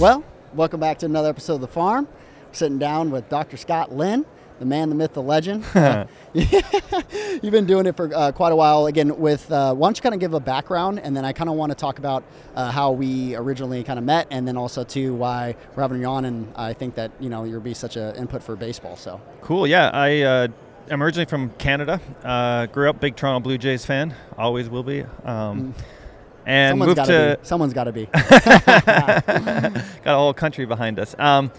Well, welcome back to another episode of The Farm. sitting down with Dr. Scott Lynn, the man, the myth, the legend. You've been doing it for uh, quite a while. Again, with uh, why don't you kind of give a background, and then I kind of want to talk about uh, how we originally kind of met, and then also too why we're having you on. And I think that you know you'll be such an input for baseball. So Cool. Yeah, I uh, am originally from Canada. Uh, grew up big Toronto Blue Jays fan. Always will be. Um, and someone's moved got to be. Someone's got to be. got a whole country behind us. Um,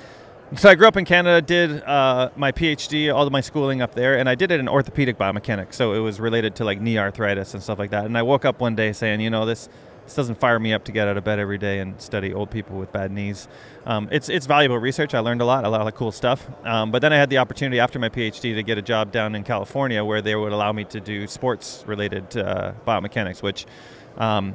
so I grew up in Canada, did uh, my PhD, all of my schooling up there, and I did it in orthopedic biomechanics. So it was related to like knee arthritis and stuff like that. And I woke up one day saying, you know, this this doesn't fire me up to get out of bed every day and study old people with bad knees. Um, it's it's valuable research. I learned a lot, a lot of cool stuff. Um, but then I had the opportunity after my PhD to get a job down in California where they would allow me to do sports related uh, biomechanics, which um,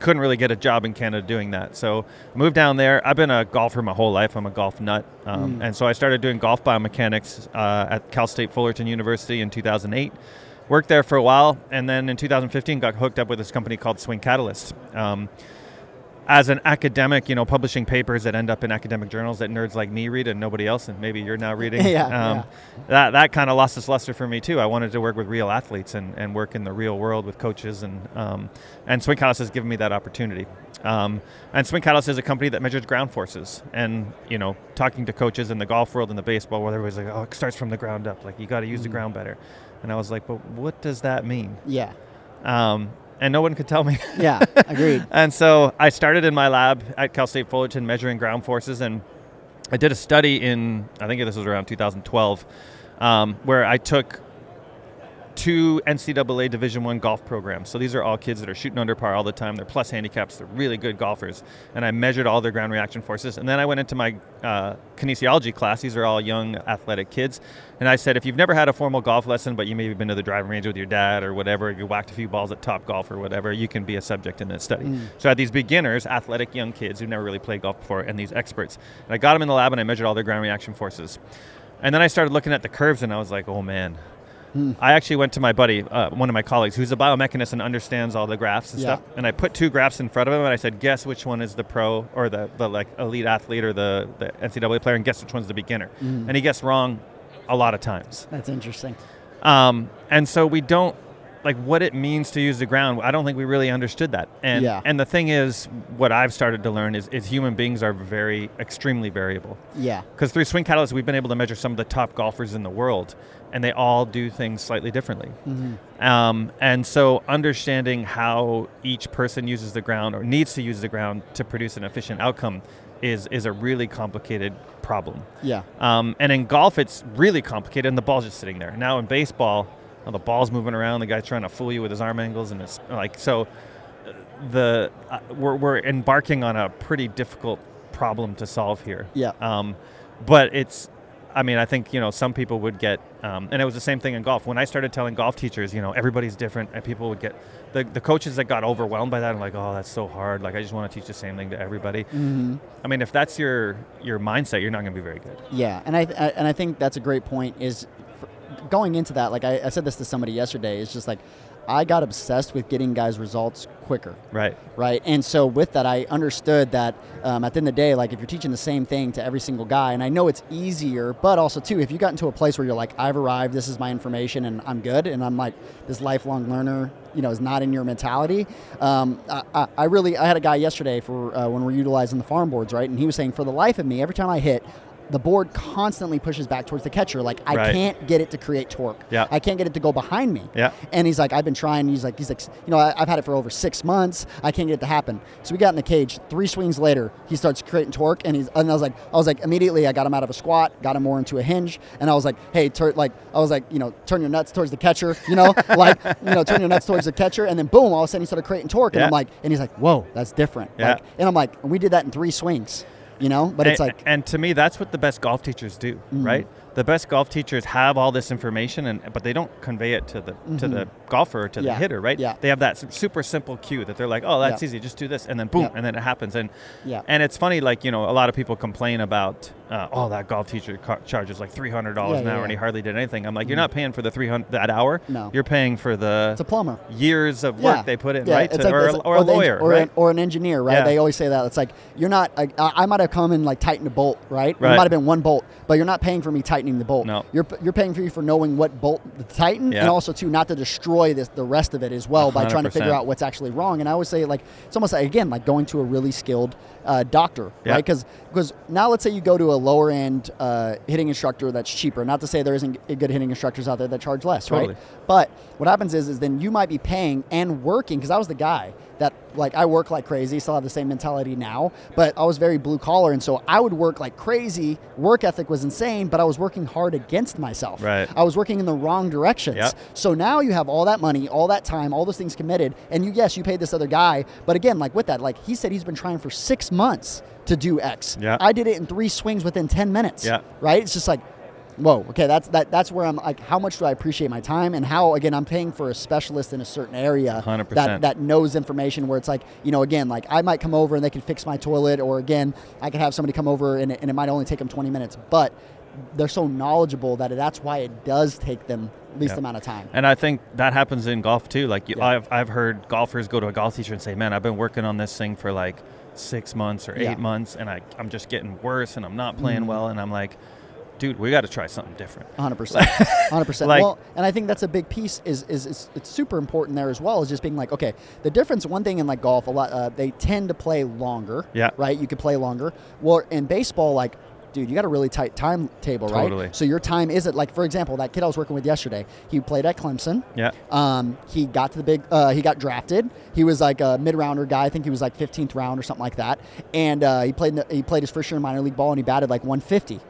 couldn't really get a job in Canada doing that. So I moved down there. I've been a golfer my whole life. I'm a golf nut. Um, Mm. And so I started doing golf biomechanics uh, at Cal State Fullerton University in 2008. Worked there for a while, and then in 2015 got hooked up with this company called Swing Catalyst. Um, as an academic, you know, publishing papers that end up in academic journals that nerds like me read and nobody else, and maybe you're now reading. Yeah, um, yeah. That that kind of lost its luster for me too. I wanted to work with real athletes and, and work in the real world with coaches, and um, and Swing Catalyst has given me that opportunity. Um, and Swing Catalyst is a company that measures ground forces, and you know, talking to coaches in the golf world and the baseball world, everybody's like, oh, it starts from the ground up. Like you got to use the Mm. ground better. And I was like, but what does that mean? yeah. Um, and no one could tell me. Yeah. Agreed. And so I started in my lab at Cal State Fullerton measuring ground forces, and I did a study in, I think this was around 2012, um, where I took two NCAA Division One golf programs. So these are all kids that are shooting under par all the time. They're plus handicaps. They're really good golfers. And I measured all their ground reaction forces. And then I went into my uh, kinesiology class. These are all young athletic kids. And I said, if you've never had a formal golf lesson, but you maybe been to the driving range with your dad or whatever, you whacked a few balls at Top Golf or whatever, you can be a subject in this study. Mm. So I had these beginners, athletic young kids who never really played golf before, and these experts. And I got them in the lab and I measured all their ground reaction forces. And then I started looking at the curves and I was like, oh man, Hmm. I actually went to my buddy, uh, one of my colleagues, who's a biomechanist and understands all the graphs and Yeah. stuff. And I put two graphs in front of him, and I said, "Guess which one is the pro or the, the like elite athlete or the, the NCAA player, and guess which one's the beginner." Mm. And he guessed wrong a lot of times. That's interesting. Um, and so we don't like what it means to use the ground. I don't think we really understood that. And Yeah. and the thing is, what I've started to learn is, is human beings are very extremely variable. Yeah. Because through Swing Catalyst, we've been able to measure some of the top golfers in the world, and they all do things slightly differently. Mhm. Um, and so, understanding how each person uses the ground or needs to use the ground to produce an efficient outcome is is a really complicated problem. Yeah. Um, and in golf, it's really complicated, and the ball's just sitting there. Now in baseball, the ball's moving around. The guy's trying to fool you with his arm angles, and it's like so. uh, The uh, we're, we're embarking on a pretty difficult problem to solve here. Yeah. Um, but it's, I mean, I think you know some people would get, um, and it was the same thing in golf. When I started telling golf teachers, you know, everybody's different, and people would get the the coaches that got overwhelmed by that, and like, oh, that's so hard. Like, I just want to teach the same thing to everybody. hmm I mean, if that's your your mindset, you're not going to be very good. Yeah, and I, I and I think that's a great point. Is going into that, like I, I said this to somebody yesterday. It's just like I got obsessed with getting guys results quicker, Right. right? And so with that, I understood that um, at the end of the day, like if you're teaching the same thing to every single guy, and I know it's easier, but also too, if you got into a place where you're like, I've arrived, this is my information, and I'm good, and I'm like this lifelong learner, you know, is not in your mentality. Um, I, I, I really, I had a guy yesterday for uh, when we're utilizing the farm boards, right? And he was saying, for the life of me, every time I hit. The board constantly pushes back towards the catcher. Like I Right. can't get it to create torque. Yeah. I can't get it to go behind me. Yeah. And he's like, I've been trying. He's like, he's like, you know, I, I've had it for over six months. I can't get it to happen. So we got in the cage. Three swings later, he starts creating torque, and he's and I was like, I was like, immediately, I got him out of a squat, got him more into a hinge, and I was like, hey, tur- like, I was like, you know, turn your nuts towards the catcher, you know, like, you know, turn your nuts towards the catcher, and then boom, all of a sudden he started creating torque, and Yeah. I'm like, and he's like, whoa, that's different. Yeah. Like, and I'm like, and we did that in three swings, you know, but it's like, and to me, that's what the best golf teachers do, Mhm. right? The best golf teachers have all this information, and but they don't convey it to the to the golfer or to the Mm-hmm. Hitter, right? Yeah. They have that super simple cue that they're like, oh, that's Yeah. easy, just do this, and then boom, Yeah. and then it happens, and Yeah. and it's funny, like you know, a lot of people complain about, uh, oh, that golf teacher charges like three hundred dollars Yeah, an hour, yeah. and he hardly did anything. I'm like, you're not paying for the three hundred that hour. No. you're paying for the It's a plumber. years of Yeah. work they put in, Yeah, right? To- like- or, a, like- or a the lawyer, or, right? an, or an engineer, right? Yeah. They always say that. It's like you're not. I, I might have come and like tightened a bolt, right? Right. It might have been one bolt, but you're not paying for me tightening the bolt. No. You're you're paying for you for knowing what bolt to tighten, Yeah. and also too not to destroy this the rest of it as well by trying to figure out what's actually wrong. And I always say like it's almost like again like going to a really skilled uh, doctor, Yeah. right? Because because now let's say you go to a lower end uh, hitting instructor that's cheaper. Not to say there isn't good hitting instructors out there that charge less, Totally. right? But what happens is, is then you might be paying and working because I was the guy that like I work like crazy. Still have the same mentality now, but I was very blue collar, and so I would work like crazy. Work ethic was insane, but I was working hard against myself. Right. I was working in the wrong directions. Yep. So now you have all that money, all that time, all those things committed, and you yes, you paid this other guy, but again, like with that, like he said, he's been trying for six months to do X. Yeah. I did it in three swings within ten minutes. Yeah. Right. It's just like whoa okay that's that that's where i'm like how much do i appreciate my time and how again i'm paying for a specialist in a certain area 100%. that that knows information where it's like you know again like i might come over and they can fix my toilet or again i could have somebody come over and it, and it might only take them 20 minutes but they're so knowledgeable that that's why it does take them least Yeah. amount of time And I think that happens in golf too. Like you, Yeah. I've I've heard golfers go to a golf teacher and say, "Man, I've been working on this thing for like six months or eight Yeah. months, and I I'm just getting worse, and I'm not playing Mhm. well." And I'm like, "Dude, we got to try something different." 100% 100% Like- well and i think that's a big piece is, is is it's super important there as well is just being like okay the difference one thing in like golf a lot uh, they tend to play longer Yeah. right you could play longer well in baseball like dude you got a really tight timetable Totally. right so your time isn't like for example that kid i was working with yesterday he played at clemson Yeah. um, he got to the big. Uh, he got drafted. He was like a mid-rounder guy. I think he was like 15th round or something like that. And uh, he played. He played his first year in minor league ball, and he batted like 150.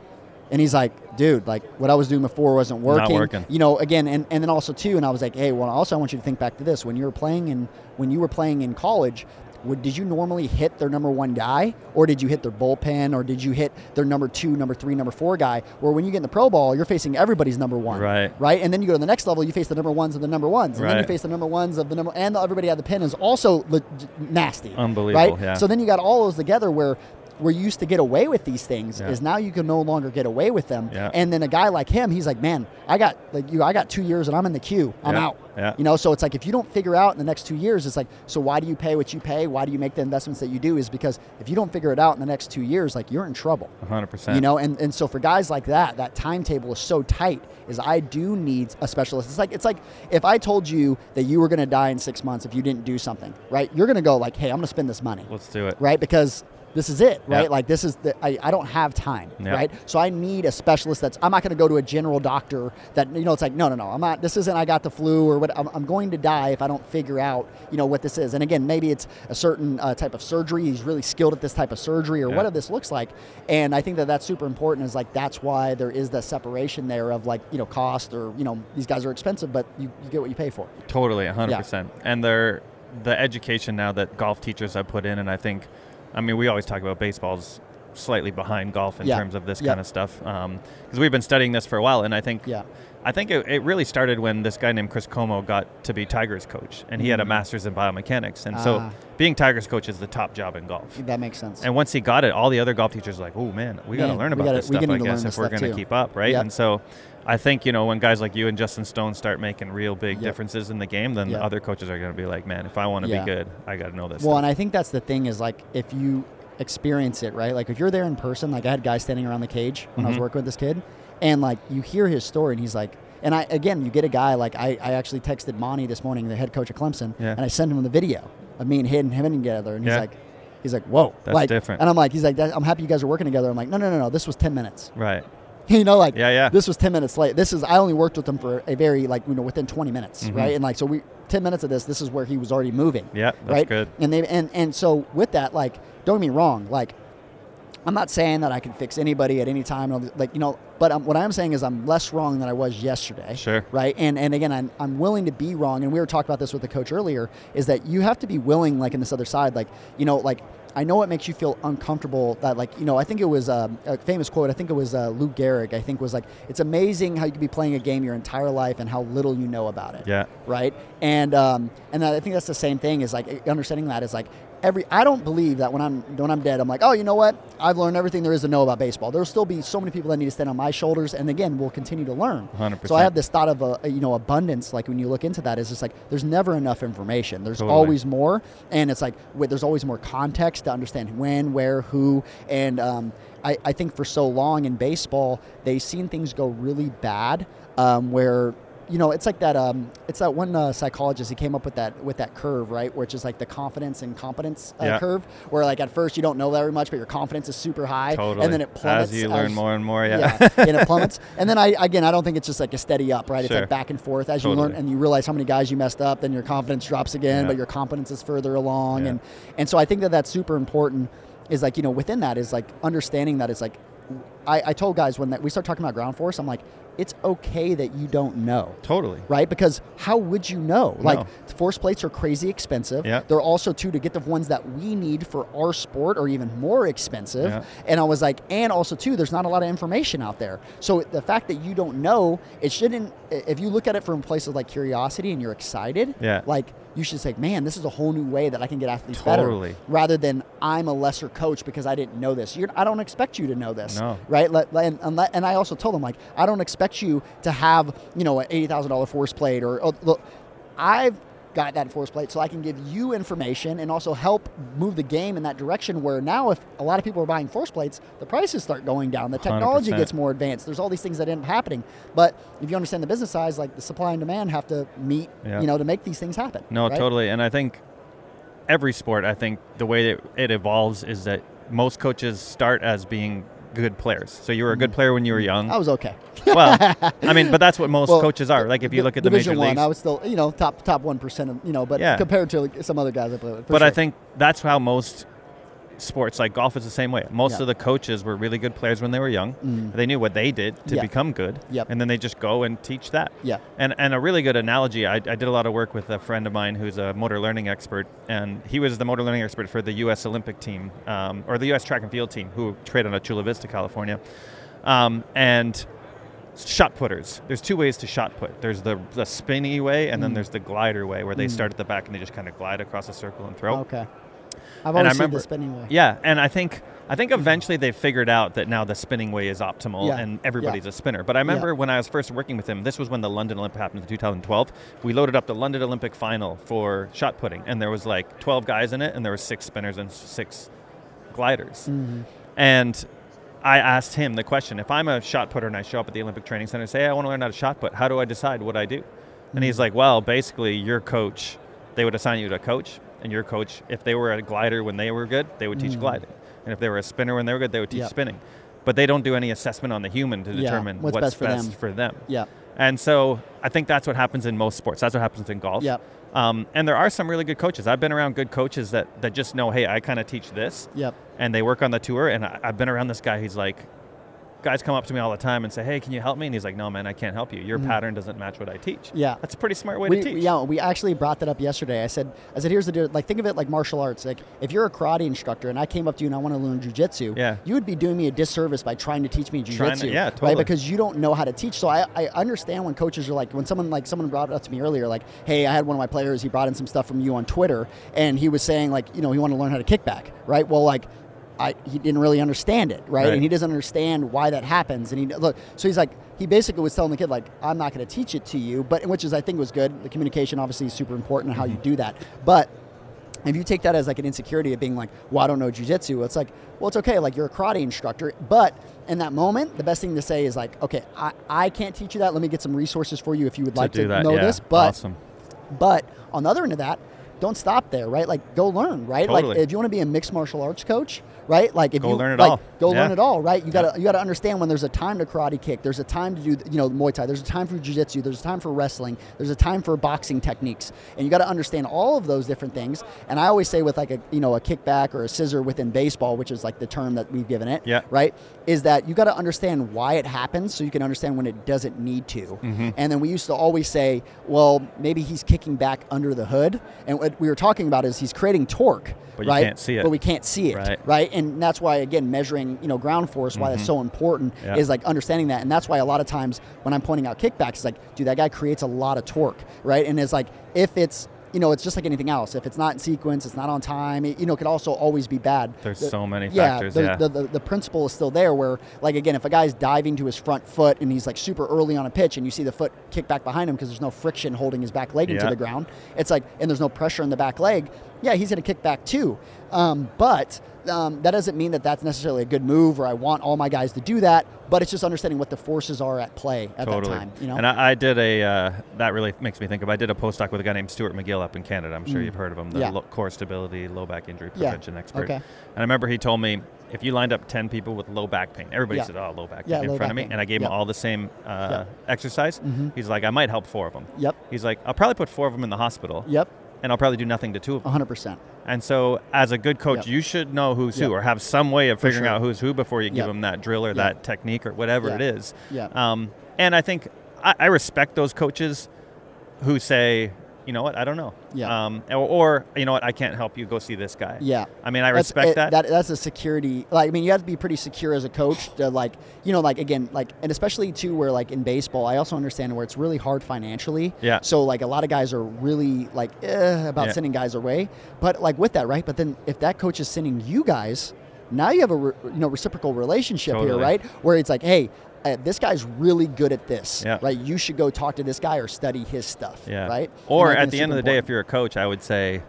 And he's like, dude, like what I was doing before wasn't working. Not working. You know, again, and, and then also too. And I was like, hey, well, also I want you to think back to this when you were playing in when you were playing in college. Would, did you normally hit their number one guy, or did you hit their bullpen, or did you hit their number two, number three, number four guy? Where when you get in the pro ball, you're facing everybody's number one, Right. right? And then you go to the next level, you face the number ones of the number ones, and then you face the number ones of the number, and the, everybody at the pin is also le- nasty, Unbelievable, right? yeah. So then you got all those together where where you used to get away with these things Yeah. is now you can no longer get away with them. Yeah. And then a guy like him, he's like, man, I got like you, I got two years and I'm in the queue, I'm Yeah. out. Yeah. You know, so it's like if you don't figure out in the next two years, it's like, so why do you pay what you pay? Why do you make the investments that you do? Is because if you don't figure it out in the next two years, like you're in trouble. 100%. You know, and, and so for guys like that, that timetable is so tight. Is I do need a specialist. It's like it's like if I told you that you were going to die in six months if you didn't do something, right? You're going to go like, hey, I'm going to spend this money, Let's do it. right? Because this is it, right? Yeah. Like this is the I, I don't have time, Yeah. right? So I need a specialist that's I'm not going to go to a general doctor that you know it's like no no no I'm not this isn't I got the flu or what I'm, I'm going to die if I don't figure out you know what this is. And again, maybe it's a certain uh, type of surgery. He's really skilled at this type of surgery or Yeah. whatever this looks like. And I think that that's super important. Is like that's why there is that separation there of like you know cost or you know these guys are expensive, but you, you get what you pay for. Totally, 100%. And they're the education now that golf teachers have put in, and I think, I mean, we always talk about baseball's slightly behind golf in Yeah. terms of this Yeah. kind of stuff because we've been studying this for a while, and I think Yeah. I think it, it really started when this guy named Chris Como got to be Tigers coach, and he had a Mhm. master's in biomechanics, and Ah. so being Tigers coach is the top job in golf. That makes sense. And once he got it, all the other golf teachers were like, "Oh man, we got to learn about gotta- this stuff, I guess, if we're going to keep up, right?" Yep. And so, I think you know when guys like you and Justin Stone start making real big Yep. differences in the game, then Yep. other coaches are going to be like, "Man, if I want to Yeah. be good, I got to know this." Well, stuff. and I think that's the thing is like if you experience it, right? Like if you're there in person, like I had guys standing around the cage when I was Mhm. working with this kid, and like you hear his story, and he's like, and I again, you get a guy like I, I actually texted Monty this morning, the head coach of Clemson, Yeah. and I sent him the video of me and him, him together, and he's Yeah. like, he's like, whoa, That's like, different. And I'm like, he's like, I'm happy you guys are working together. I'm like, no, no, no, no, this was ten minutes. right? you know, like Yeah, yeah. this was 10 minutes late. This is, I only worked with him for a very, like, you know, within 20 minutes, Mhm. right? And like, so we, 10 minutes of this, this is where he was already moving. Yeah, that's right? good. And they, and, and so with that, like, don't get me wrong, like, I'm not saying that I can fix anybody at any time, like, you know, but um, what I'm saying is I'm less wrong than I was yesterday. Sure. Right. And, and again, I'm, I'm willing to be wrong. And we were talking about this with the coach earlier is that you have to be willing, like in this other side, like, you know, like I know it makes you feel uncomfortable that like you know I think it was um, a famous quote I think it was uh, Lou Gehrig I think was like it's amazing how you could be playing a game your entire life and how little you know about it Yeah. right and um, and I think that's the same thing is like understanding that is like every I don't believe that when I'm when I'm dead I'm like oh you know what I've learned everything there is to know about baseball there'll still be so many people that need to stand on my shoulders and again we'll continue to learn 100%. so I have this thought of a, a, you know abundance like when you look into that is just like there's never enough information there's Totally. always more and it's like wait, there's always more context to understand when where who and um, I, I think for so long in baseball they've seen things go really bad um, where you know it's like that um, it's that one uh, psychologist he came up with that with that curve right which is like the confidence and competence uh, Yeah. curve where like at first you don't know very much but your confidence is super high Totally. and then it plummets As you learn more and more, yeah. yeah, and it plummets. And then I again, I don't think it's just like a steady up, right? It's like back and forth as you learn and you realize how many guys you messed up. Then your confidence drops again, Yeah. but your competence is further along, and and so I think that that's super important. Is like you know within that is like understanding that it's like I, I told guys when that we start talking about ground force, I'm like it's okay that you don't know Totally. right? Because how would you know? Like force plates are crazy expensive. Yeah. They're also too to get the ones that we need for our sport are even more expensive. Yeah. And I was like, and also too, there's not a lot of information out there. So the fact that you don't know, it shouldn't. If you look at it from places like curiosity and you're excited, Yeah. like you should say, man, this is a whole new way that I can get athletes Totally. better. Rather than I'm a lesser coach because I didn't know this. You're, I don't expect you to know this No. right? And, and, I also told them like I don't expect you to have you know an eighty thousand dollar force plate or oh, look, I've got that force plate so I can give you information and also help move the game in that direction. Where now, if a lot of people are buying force plates, the prices start going down, the technology 100%. gets more advanced. There's all these things that end up happening. But if you understand the business size, like the supply and demand have to meet, Yeah. you know, to make these things happen. No, right? totally. And I think every sport, I think the way that it evolves is that most coaches start as being good players. So you were a good mm. player when you were young. I was okay. well, I mean, but that's what most Well, coaches are. Like if you look at the Division major one, leagues. I was still you know top top one percent of you know, but Yeah. compared to like, some other guys I played with. but I think that's how most sports, like golf, is the same way. Most Yeah. of the coaches were really good players when they were young. Mm. They knew what they did to Yeah. become good, Yep. and then they just go and teach that. yeah. And, and a really good analogy, I, I did a lot of work with a friend of mine who's a motor learning expert, and he was the motor learning expert for the U.S. Olympic team, um, or the U.S. track and field team, who traded on Chula Vista, California. Um, and shot putters, there's two ways to shot put. There's the, the spinny way, and then Mm. there's the glider way, where they Mm. start at the back and they just kind of glide across a circle and throw. Okay. I've And I seen remember- the spinning way. Yeah, and I think I think eventually they figured out that now the spinning way is optimal Yeah, and everybody's a spinner. But I remember when I was first working with him, this was when the London Olympic happened in 2012. We loaded up the London Olympic final for shot putting, and there was like 12 guys in it, and there were six spinners and six gliders. Mhm. And I asked him the question: If I'm a shot putter and I show up at the Olympic Training Center, and say I want to learn how to shot put, how do I decide what I do? And he's like, Well, basically, your coach, they would assign you to a coach, and your coach, if they were a glider when they were good, they would teach Mm. gliding, and if they were a spinner when they were good, they would teach Yep. spinning. But they don't do any assessment on the human to Yeah, determine what's best for them. them. Yeah. And so I think that's what happens in most sports. That's what happens in golf. Yep. Um, and there are some really good coaches. I've been around good coaches that, that just know, hey, I kind of teach this, Yep. and they work on the tour. And I, I've been around this guy. He's like, guys come up to me all the time and say, hey, can you help me? And he's like, no, man, I can't help you. Your Mhm. pattern doesn't match what I teach. Yeah. That's a pretty smart way We, to teach. yeah, we actually brought that up yesterday. I said, I said, here's the deal. Like, think of it like martial arts. Like, if you're a karate instructor and I came up to you and I want to learn jujitsu, Yeah. you would be doing me a disservice by trying to teach me jujitsu, yeah, right? Because you don't know how to teach. So I, I understand when coaches are like, when someone like someone brought it up to me earlier, like, hey, I had one of my players. He brought in some stuff from you on Twitter, and he was saying like, you know, he wanted to learn how to kick back, right? Well, like. I, he didn't really understand it, right? Right. And he doesn't understand why that happens. And he look, so he's like, he basically was telling the kid like, I'm not going to teach it to you, but which is I think was good. The communication obviously is super important and how you Mm-hmm. do that. But if you take that as like an insecurity of being like, well, I don't know jujitsu, it's like, well, it's okay. Like you're a karate instructor, but in that moment, the best thing to say is like, okay, I, I can't teach you that. Let me get some resources for you if you would to like to that. know yeah. this. But awesome. but on the other end of that, don't stop there, right? Like go learn, right? Like if you want to be a mixed martial arts coach, right? Like if Go you learn it like, all. go Yeah. learn it all, right? You Yeah. gotta you gotta understand when there's a time to karate kick, there's a time to do you know Muay Thai, there's a time for jiu-jitsu, there's a time for wrestling, there's a time for boxing techniques, and you got to understand all of those different things. And I always say with like a you know a kickback or a scissor within baseball, which is like the term that we've given it, Yeah. right? Is that you got to understand why it happens so you can understand when it doesn't need to. Mhm. And then we used to always say, well, maybe he's kicking back under the hood. And what we were talking about is he's creating torque, But right? can't see it. But we can't see it, Right. And that's why again measuring you know ground force, why that's mm-hmm. so important Yeah. is like understanding that, and that's why a lot of times when I'm pointing out kickbacks, it's like, dude, that guy creates a lot of torque, right? And it's like if it's you know, it's just like anything else. If it's not in sequence, it's not on time. It, you know, it could also always be bad. There's The- so many yeah, factors, The, yeah. The, the, the principle is still there. Where, like, again, if a guy's diving to his front foot and he's like super early on a pitch, and you see the foot kick back behind him because there's no friction holding his back leg into Yeah. the ground, it's like, and there's no pressure in the back leg. Yeah, he's going to kick back too. Um, but um, that doesn't mean that that's necessarily a good move, or I want all my guys to do that. But it's just understanding what the forces are at play at totally. that time. You know. And I, I did a uh, that really makes me think of. I did a postdoc with a guy named Stuart McGill up in Canada. I'm sure you've heard of him, the Mm. Yeah. lo- core stability, low back injury Yeah. prevention expert. Okay. And I remember he told me if you lined up 10 people with low back pain, everybody Yeah. said, "Oh, low back pain" Yeah, in front of me, pain. and I gave Yep. him all the same uh, Yep. exercise. Mhm. He's like, "I might help four of them." Yep. He's like, "I'll probably put four of them in the hospital, Yep. and I'll probably do nothing to two of them." 100. And so, as a good coach, Yep. you should know who's Yep. who, or have some way of figuring sure. out who's who before you give them that drill or that technique or whatever it is. Yeah. Um, and I think I, I respect those coaches who say, you know what, I don't know. Yeah. Um, or, or, you know what, I can't help you. Go see this guy. Yeah. I mean, I That's- respect it- that. That's a security. Like, I mean, you have to be pretty secure as a coach to like, you know, like again, like, and especially too, where like in baseball, I also understand where it's really hard financially. Yeah. So like, a lot of guys are really like eh, about Yeah. sending guys away. But like with that, right? But then if that coach is sending you guys, now you have a re- you know reciprocal relationship here, right? Where it's like, hey. Uh, this guy's really good at this, Yeah. right? You should go talk to this guy or study his stuff, yeah. right? Or And I think at the end of the day, if you're a coach, I would say,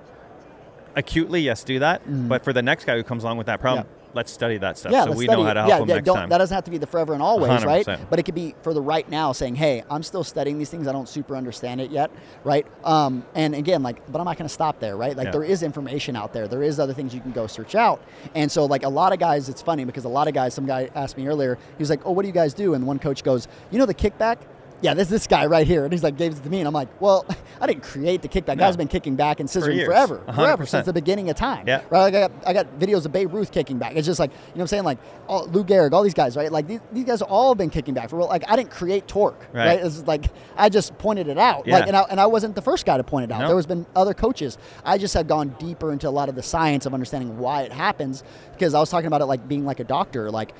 acutely, yes, do that. Mhm. But for the next guy who comes along with that problem, let's study that stuff Yeah, so we know how to help yeah, them yeah, next don't, time. That doesn't have to be the forever and always, right? 100%. But it could be for the right now, saying, "Hey, I'm still studying these things. I don't super understand it yet, right?" Um, and again, like, but I'm not going to stop there, right? Like, Yeah. there is information out there. There is other things you can go search out. And so, like, a lot of guys, it's funny because a lot of guys. Some guy asked me earlier. He was like, "Oh, what do you guys do?" And one coach goes, "You know the kickback." Yeah, this this guy right here, and he's like gave it to me, and I'm like, well, I didn't create the kickback. No. Guy's been kicking back and scissoring years. forever, 100%. forever since the beginning of time. Yeah. Right? Like I got, I got videos of Babe Ruth kicking back. It's just like, you know what I'm saying? Like all, Lou Gehrig, all these guys, right? Like these, these guys have all been kicking back for real. Like I didn't create torque, right? Right. It's like I just pointed it out. Yeah. Like and I, and I wasn't the first guy to point it out. No. There was been other coaches. I just had gone deeper into a lot of the science of understanding why it happens because I was talking about it like being like a doctor, like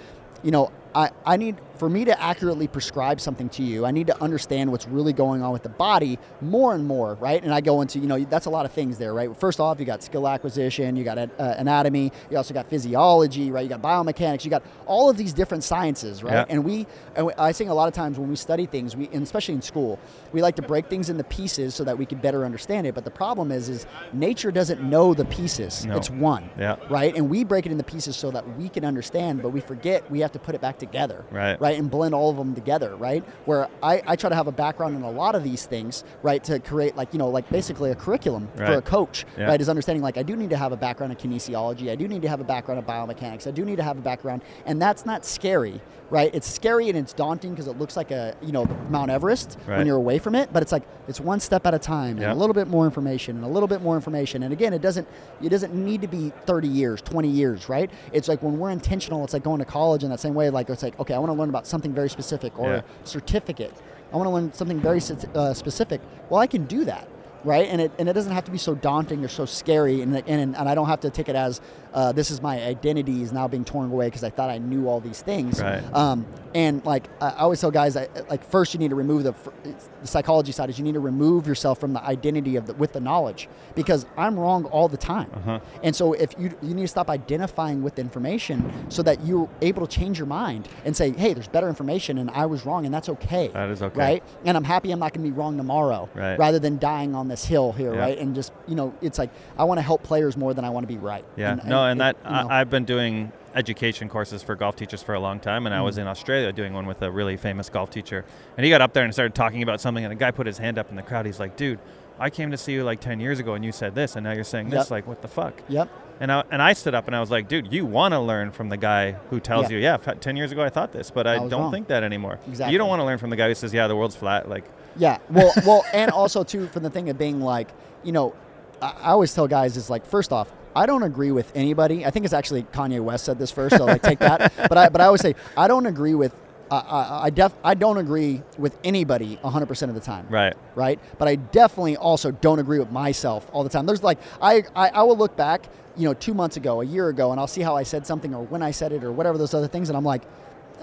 you know, I, I need for me to accurately prescribe something to you, I need to understand what's really going on with the body more and more, right? And I go into, you know, that's a lot of things there, right? First off, you got skill acquisition, you got uh, anatomy, you also got physiology, right? You got biomechanics, you got all of these different sciences, right? Yeah. And we, and I think a lot of times when we study things, we, and especially in school, we like to break things into pieces so that we can better understand it. But the problem is, is nature doesn't know the pieces. No. It's one Yeah. right? And we break it into pieces so that we can understand, but we forget we have to put it back together, Right. Right, and blend all of them together, right? Where I, I try to have a background in a lot of these things, right, to create like you know like basically a curriculum for a coach, Yeah. right? Is understanding like I do need to have a background in kinesiology, I do need to have a background in biomechanics, I do need to have a background, and that's not scary. Right, it's scary and it's daunting because it looks like a you know Mount Everest when you're away from it, but it's like it's one step at a time, and Yeah. a little bit more information, and a little bit more information, and again, it doesn't it doesn't need to be 30 years, 20 years, right? It's like when we're intentional, it's like going to college in that same way. Like it's like okay, I want to learn about something very specific or Yeah. a certificate. I want to learn something very uh, specific. Well, I can do that. Right, and it, and it doesn't have to be so daunting or so scary, and and, and I don't have to take it as uh, this is my identity is now being torn away because I thought I knew all these things. Right. Um, and like I I always tell guys, that, like first you need to remove the, the psychology side is you need to remove yourself from the identity of the, with the knowledge because I'm wrong all the time. Uh-huh. And so if you you need to stop identifying with the information so that you're able to change your mind and say, hey, there's better information and I was wrong and that's okay. That is okay. Right. And I'm happy I'm not going to be wrong tomorrow. Right. Rather than dying on this hill here. Yeah. Right. And just you know, it's like I want to help players more than I want to be right. Yeah, And- no, and it- that you know. I, I've been doing education courses for golf teachers for a long time, and I Mm. was in Australia doing one with a really famous golf teacher, and he got up there and started talking about something, and a guy put his hand up in the crowd. He's like, "Dude, I came to see you like 10 years ago, and you said this, and now you're saying this. Yep. Like, what the fuck?" Yep. And I, and I stood up and I was like, "Dude, you want to learn from the guy who tells Yeah. you, yeah, f- 10 years ago I thought this, but I, I don't wrong." think that anymore. Exactly. You don't want to learn from the guy who says, yeah, the world's flat. Like, Yeah. Well, well, and also too from the thing of being like, you know, I, I always tell guys is like, first off, I don't agree with anybody. I think it's actually Kanye West said this first, so like take that. But I, but I always say I don't agree with I I, I, def, I don't agree with anybody 100% of the time. Right. Right. But I definitely also don't agree with myself all the time. There's like I I, I will look back, you know, two months ago, a year ago, and I'll see how I said something or when I said it or whatever those other things, and I'm like.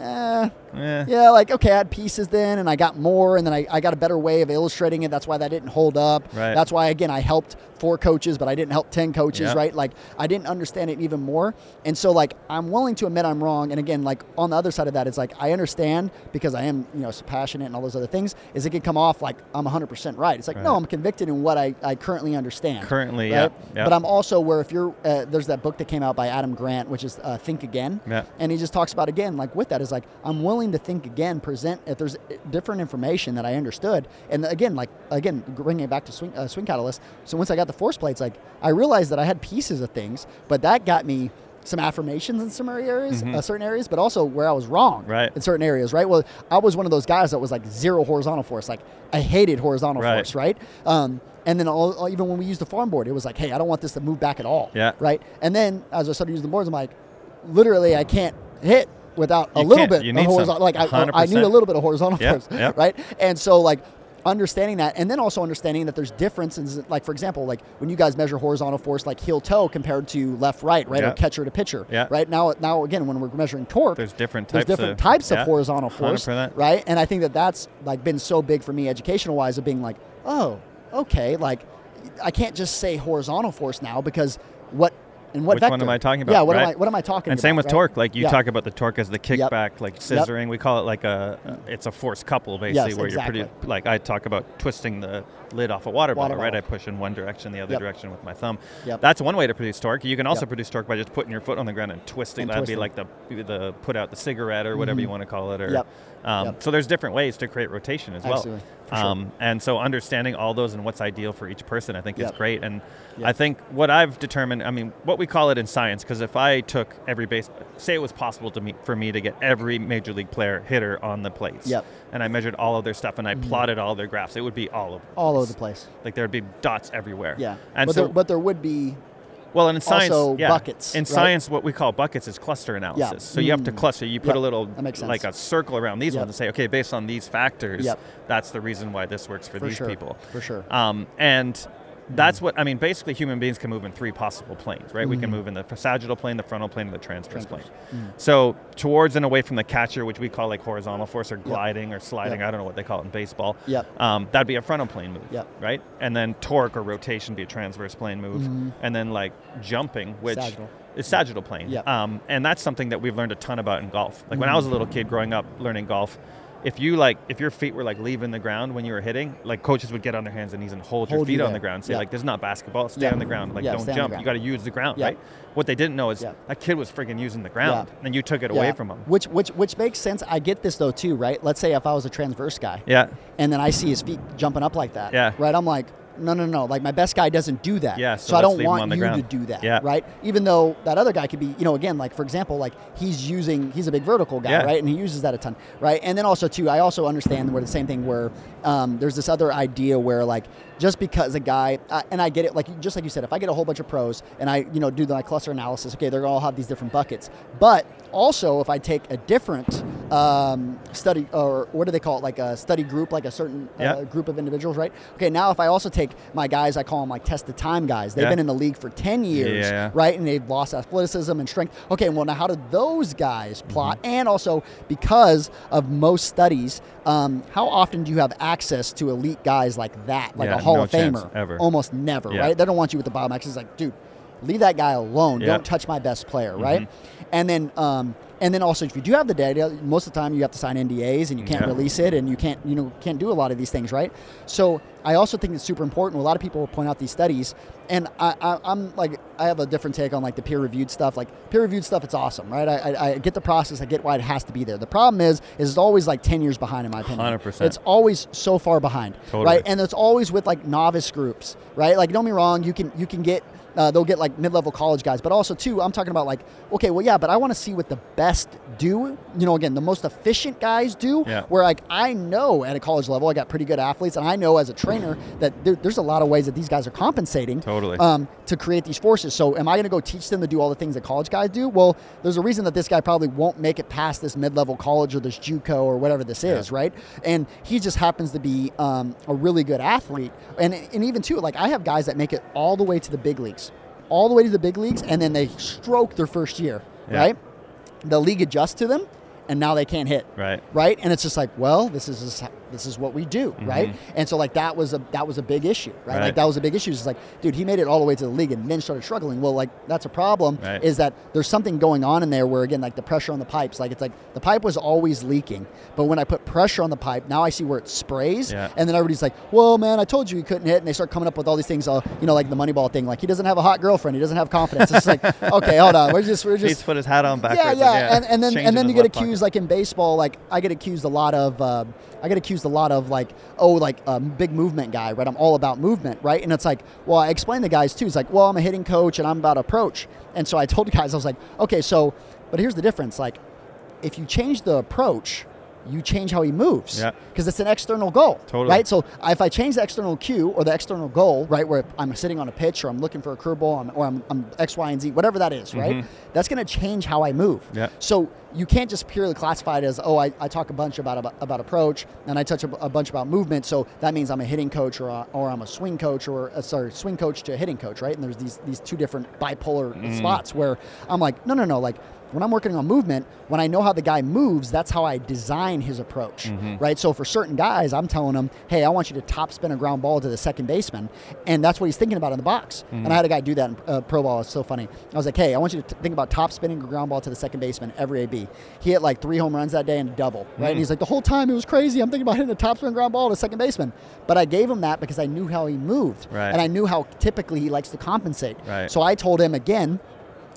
Eh, Yeah. yeah, like okay, I had pieces then, and I got more, and then I, I got a better way of illustrating it. That's why that didn't hold up. Right. That's why again I helped four coaches, but I didn't help ten coaches. Right? Like I didn't understand it even more, and so like I'm willing to admit I'm wrong. And again, like on the other side of that, it's like I understand because I am you know so passionate and all those other things. Is it can come off like I'm 100 percent right? It's like no, I'm convicted in what I, I currently understand. Currently, right? yep, yep. But I'm also where if you're uh, there's that book that came out by Adam Grant, which is uh, Think Again. Yeah. And he just talks about again, like with that is like I'm willing to think again, present if there's different information that I understood, and again, like again, bringing it back to swing, uh, swing catalyst. So once I got the force plates, like I realized that I had pieces of things, but that got me some affirmations in some areas, uh, certain areas, but also where I was wrong Mm-hmm. Right. in certain areas. Right. Well, I was one of those guys that was like zero horizontal force. Like I hated horizontal Right. force. Right. Um, and then all, even when we used the farm board, it was like, hey, I don't want this to move back at all. Yeah. Right. And then as I started using the boards, I'm like, literally, I can't hit without a You little bit of horizontal. Like I, I need a little bit of horizontal Yep, force, yep. right? And so like understanding that, and then also understanding that there's differences. Like for example, like when you guys measure horizontal force, like heel toe compared to left right, right, or catcher to pitcher, Yeah. right? Now, now again, when we're measuring torque, There's different there's types different of- types yeah, of horizontal force, 100%. right? And I think that that's like been so big for me educational wise of being like, oh, okay, like I can't just say horizontal force now because what and what Which vector? one am I talking about, Yeah, what am? I what am I talking And about? And same with right? torque. Like you Yeah. talk about the torque as the Yep. kickback, like scissoring. We call it like a, uh, it's a force couple basically, where you're pretty. Like I talk about twisting the lid off a water, Water bottle, right? I push in one direction, the other Yep. direction with my thumb. Yep. That's one way to produce torque. You can also Yep. produce torque by just putting your foot on the ground and twisting. And That'd twisting. be like the the put out the cigarette or mm-hmm. whatever you want to call it. Or, Yep. Um, Yep. So there's different ways to create rotation as Absolutely. well. Sure. Um, and so understanding all those and what's ideal for each person, I think, is great. And Yep. I think what I've determined, I mean, what we call it in science, because if I took every base, say it was possible to me for me to get every major league player hitter on the plates, Yep. Mm-hmm. and I measured all of their stuff and I plotted all their graphs, it would be all over, the all place. over the place. Like there'd be dots everywhere. Yeah, and but so there, but there would be well, and in science, also yeah. buckets, In right? science, what we call buckets is cluster analysis. Yeah. So you have to Mm. cluster. You put Yep. a little, That makes sense. like a circle around these Yep. ones and say, okay, based on these factors, Yep. that's the reason why this works for, for these sure. people. For sure. Um, and that's what I mean. Basically, human beings can move in three possible planes, right? We can Mhm. move in the sagittal plane, the frontal plane, and the transverse plane. Transverse. Mm. So towards and away from the catcher, which we call like horizontal force or gliding or sliding. Yep. I don't know what they call it in baseball. Yep. Um, that'd be a frontal plane move, Yep. right? And then torque or rotation be a transverse plane move, Mhm. and then like jumping, which Sagittal. is sagittal plane. Yep. Um, and that's something that we've learned a ton about in golf. Like when I was a little kid growing up learning golf, if you like, if your feet were like leaving the ground when you were hitting, like coaches would get on their hands and knees and hold, your Hold you feet on the ground, and say Yeah. like, "This is not basketball. Stay Yeah. on the ground. Like, Yeah, don't stay on the jump. You got to use the ground, right?" What they didn't know is that kid was friggin' using the ground, and you took it away from him. Which which which makes sense. I get this though too, right? Let's say if I was a transverse guy, Yeah. and then I see his feet jumping up like that, Yeah. right? I'm like, no, no, no. Like my best guy doesn't do that. Yeah, so So, I don't want you ground. to do that, Yeah. right? Even though that other guy could be, you know, again, like for example, like he's using, he's a big vertical guy, Yeah. right? And he uses that a ton, right? And then also too, I also understand where the same thing where um, there's this other idea where like just because a guy, uh, and I get it, like just like you said, if I get a whole bunch of pros and I, you know, do the like, cluster analysis, okay, they're all have these different buckets, but also if I take a different um, study or what do they call it, like a study group, like a certain uh, Yeah. group of individuals, right? Okay, now if I also take my guys, I call them like test the time guys. They've Yeah. been in the league for 10 years, Yeah. right? And they've lost athleticism and strength. Okay, well, now how do those guys plot? Mm-hmm. And also, because of most studies, um, how often do you have access to elite guys like that, like a Hall no of Famer? ever. Almost never, Yeah. right? They don't want you with the Bob Max. It's like, dude, leave that guy alone. Yep. Don't touch my best player, right? Mm-hmm. And then, um, and then also, if you do have the data, most of the time you have to sign NDAs and you can't Yeah. release it, and you can't, you know, can't do a lot of these things, right? So I also think it's super important. A lot of people will point out these studies, and I, I, I'm like, I have a different take on like the peer-reviewed stuff. Like peer-reviewed stuff, it's awesome, right? I, I, I get the process, I get why it has to be there. The problem is, is it's always like ten years behind, in my opinion. 100%. It's always so far behind, Totally. right? And it's always with like novice groups, right? Like, don't me wrong, you can you can get Uh, they'll get like mid-level college guys, but also too, I'm talking about like, okay, well, yeah, but I want to see what the best do. You know, again, the most efficient guys do. Yeah. Where like I know at a college level, I got pretty good athletes, and I know as a trainer that there, there's a lot of ways that these guys are compensating. Totally. Um, to create these forces. So, am I going to go teach them to do all the things that college guys do? Well, there's a reason that this guy probably won't make it past this mid-level college or this JUCO or whatever this is, right? And he just happens to be um, a really good athlete. And and even too, like I have guys that make it all the way to the big leagues, all the way to the big leagues, and then they stroke their first year, Yeah. right? The league adjusts to them, and now they can't hit Right. right and it's just like well this is this is what we do right and so like that was a that was a big issue right, Mm-hmm. Right. like that was a big issue it's like dude he made it all the way to the league and then started struggling well like that's a problem Right. is that there's something going on in there where again like the pressure on the pipes like it's like the pipe was always leaking but when i put pressure on the pipe now i see where it sprays Yeah. and then everybody's like well man i told you he couldn't hit and they start coming up with all these things uh, you know like the moneyball thing like he doesn't have a hot girlfriend he doesn't have confidence it's like okay hold on we're just we're just to put his hat on backwards. yeah, yeah, and, and then change and then you get left pocket. accused like in baseball, like I get accused a lot of, uh, I get accused a lot of like, oh, like a big movement guy, right? I'm all about movement, right? And it's like, well, I explain to guys too. It's like, well, I'm a hitting coach and I'm about approach, and so I told the guys, I was like, okay, so, but here's the difference, like, if you change the approach. You change how he moves Yeah. because it's an external goal, Totally. right? So if I change the external cue or the external goal, right, where I'm sitting on a pitch or I'm looking for a curveball I'm- or I'm, I'm X, Y, and Z, whatever that is, right? That's going to change how I move. Mm-hmm. Yeah. So you can't just purely classify it as, oh, I, I talk a bunch about, about about approach and I touch a, a bunch about movement. So that means I'm a hitting coach or, a, or I'm a swing coach or uh, sorry, swing coach to a hitting coach, right? And there's these these two different bipolar Mm. spots where I'm like, no, no, no, like. When I'm working on movement, when I know how the guy moves, that's how I design his approach, Mm-hmm. right? So for certain guys, I'm telling them, "Hey, I want you to top spin a ground ball to the second baseman," and that's what he's thinking about in the box. Mm-hmm. And I had a guy do that in uh, pro ball. It's so funny. I was like, "Hey, I want you to t- think about top spinning a ground ball to the second baseman every AB." He hit like three home runs that day and a double, right? Mm. And he's like, "The whole time it was crazy. I'm thinking about hitting a top spin ground ball to second baseman." But I gave him that because I knew how he moved, Right. and I knew how typically he likes to compensate. Right. So I told him again.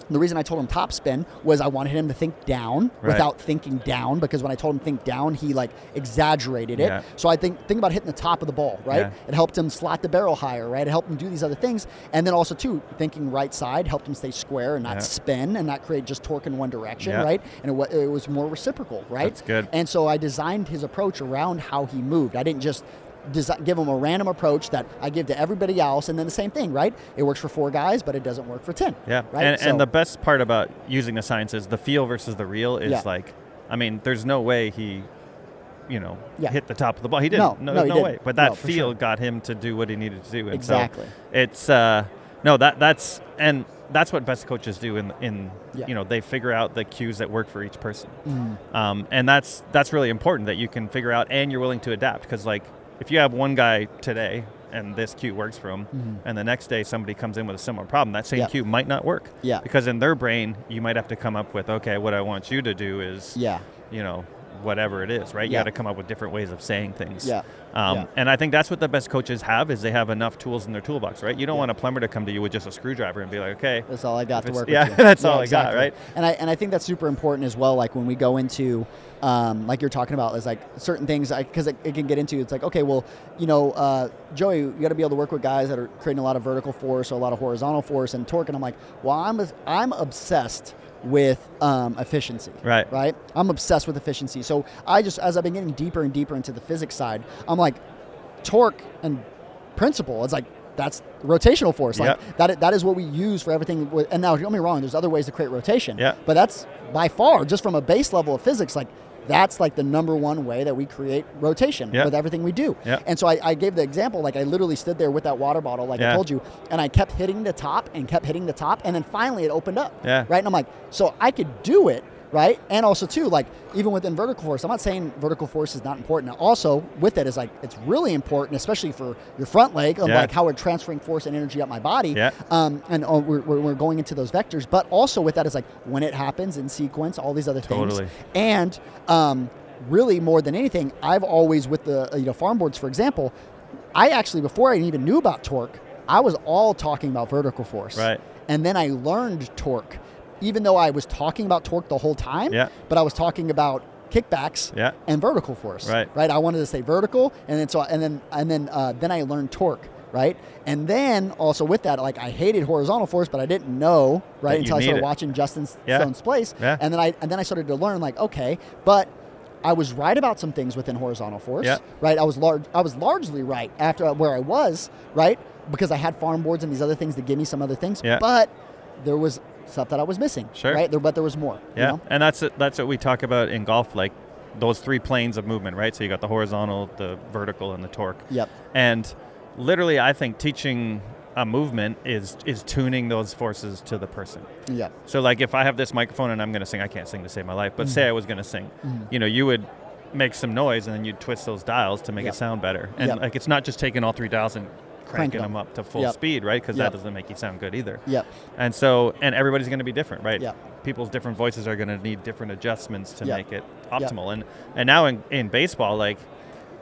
The reason I told him top spin was I wanted him to think down Right. without thinking down because when I told him think down, he like exaggerated it. Yeah. So I think think about hitting the top of the ball, right? Yeah. It helped him slot the barrel higher, right? It helped him do these other things, and then also too thinking right side helped him stay square and not Yeah. spin and not create just torque in one direction, right? And it, it was more reciprocal, right? That's good. And so I designed his approach around how he moved. I didn't just give them a random approach that I give to everybody else, and then the same thing, right? It works for four guys, but it doesn't work for ten. Yeah, right. and, So- and the best part about using the science is the feel versus the real is Yeah. like, I mean, there's no way he, you know, Yeah. hit the top of the ball. He didn't. no, there's he no didn't. way. But that No, feel sure. got him to do what he needed to do. And Exactly. So it's uh, no that that's and that's what best coaches do in in Yeah. you know they figure out the cues that work for each person. Mhm. Um, and that's that's really important that you can figure out and you're willing to adapt because like if you have one guy today and this cue works for him Mhm. and the next day somebody comes in with a similar problem that same Yeah. cue might not work Yeah. because in their brain you might have to come up with okay what i want you to do is Yeah. you know whatever it is right you Yeah. got to come up with different ways of saying things Yeah. um, Yeah. and i think that's what the best coaches have is they have enough tools in their toolbox right you don't Yeah. want a plumber to come to you with just a screwdriver and be like okay That's all I got to work yeah, with. you. that's all I got, right? And I and I think that's super important as well. Like when we go into, um, like you're talking about, is like certain things because it, it can get into. It's like okay, well, you know, uh, Joey, you got to be able to work with guys that are creating a lot of vertical force or a lot of horizontal force and torque. And I'm like, well, I'm I'm obsessed with um, efficiency. Right. Right. I'm obsessed with efficiency. So I just as I've been getting deeper and deeper into the physics side, I'm like, torque and principle. It's like that's rotational force. Like Yep. that, that is what we use for everything. And now, don't get me wrong, there's other ways to create rotation. Yeah. But that's by far, just from a base level of physics, like that's like the number one way that we create rotation Yeah. with everything we do. Yeah. And so I, I gave the example, like I literally stood there with that water bottle, like I told you, and I kept hitting the top and kept hitting the top, and then finally it opened up. Yeah. Right. And I'm like, so I could do it. Right, and also too, like even within vertical force, I'm not saying vertical force is not important. Also, with it is like it's really important, especially for your front leg, of Yeah. like how we're transferring force and energy up my body. Yeah. Um, and oh, we're, we're, going into those vectors, but also with that is like when it happens in sequence, all these other things. Totally. And um, really, more than anything, I've always with the you know farm boards, for example, I actually before I even knew about torque, I was all talking about vertical force. Right. And then I learned torque, even though I was talking about torque the whole time. Yeah. But I was talking about kickbacks Yeah. and vertical force. Right. Right. I wanted to say vertical, and then so and then and then uh, then I learned torque right? And then also with that, like I hated horizontal force, but I didn't know, right, until I started it. watching Justin Yeah. Stone's place. Yeah. And then I and then I started to learn like, okay, but I was right about some things within horizontal force, Yeah. right? I was large I was largely right after where I was, right? Because I had farm boards and these other things that give me some other things. Yeah. But there was stuff that I was missing. Sure. Right? There but there was more. you Yeah, know? and that's it, that's what we talk about in golf, like those three planes of movement, right? So you got the horizontal, the vertical, and the torque. Yep. And literally, I think teaching a movement is is tuning those forces to the person. Yep. So like if I have this microphone and I'm going to sing, I can't sing to save my life, but Mm-hmm. say I was going to sing, you know, you would make some noise and then you'd twist those dials to make Yep. it sound better. And Yep. like it's not just taking all three dials and Crank cranking them. them up to full Yep. speed, right? Because Yep. that doesn't make you sound good either. Yep. And so, and everybody's going to be different, right? Yep. People's different voices are going to need different adjustments to Yep. make it optimal. And and now in, in baseball, like,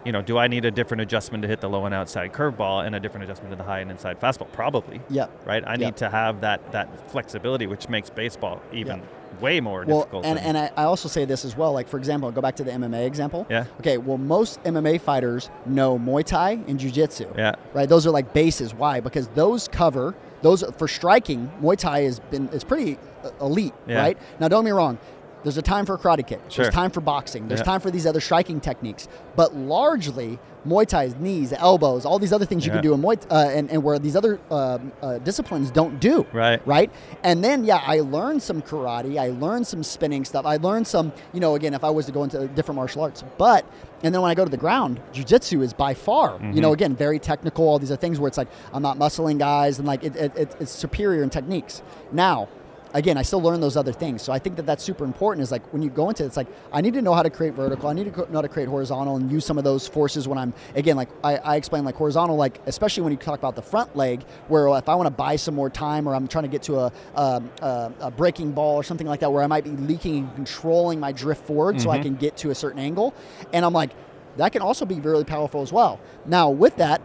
you know, do I need a different adjustment to hit the low and outside curveball and a different adjustment to the high and inside fastball? Probably. Yeah. Right. I Yep. need to have that that flexibility, which makes baseball even Yep. way more Well, difficult. and, and I, I also say this as well. Like, for example, I'll go back to the MMA example. Yeah. Okay, well, most MMA fighters know Muay Thai and Jiu Jitsu. Yeah. Right? Those are like bases. Why? Because those cover, those for striking, Muay Thai has been, it's pretty uh, elite, Yeah. right? Now, don't get me wrong. There's a time for a karate kick. Sure. There's time for boxing. There's Yeah. time for these other striking techniques. But largely, Muay Thai's knees, elbows, all these other things you Yeah. can do in Muay uh, and, and where these other um, uh, disciplines don't do Right. right? And then, yeah, I learned some karate. I learned some spinning stuff. I learned some, you know, again, if I was to go into different martial arts. But, and then when I go to the ground, jujitsu is by far, you Mm-hmm. know, again, very technical, all these other things where it's like, I'm not muscling guys and like it, it, it's superior in techniques. Now, again, I still learn those other things. So I think that that's super important is like when you go into it, it's like, I need to know how to create vertical. I need to know how to create horizontal and use some of those forces when I'm, again, like I, I explain like horizontal, like especially when you talk about the front leg, where if I want to buy some more time or I'm trying to get to a, um, a, a breaking ball or something like that, where I might be leaking and controlling my drift forward so I can get to a certain angle. And I'm like, that can also be really powerful as well. Now with that,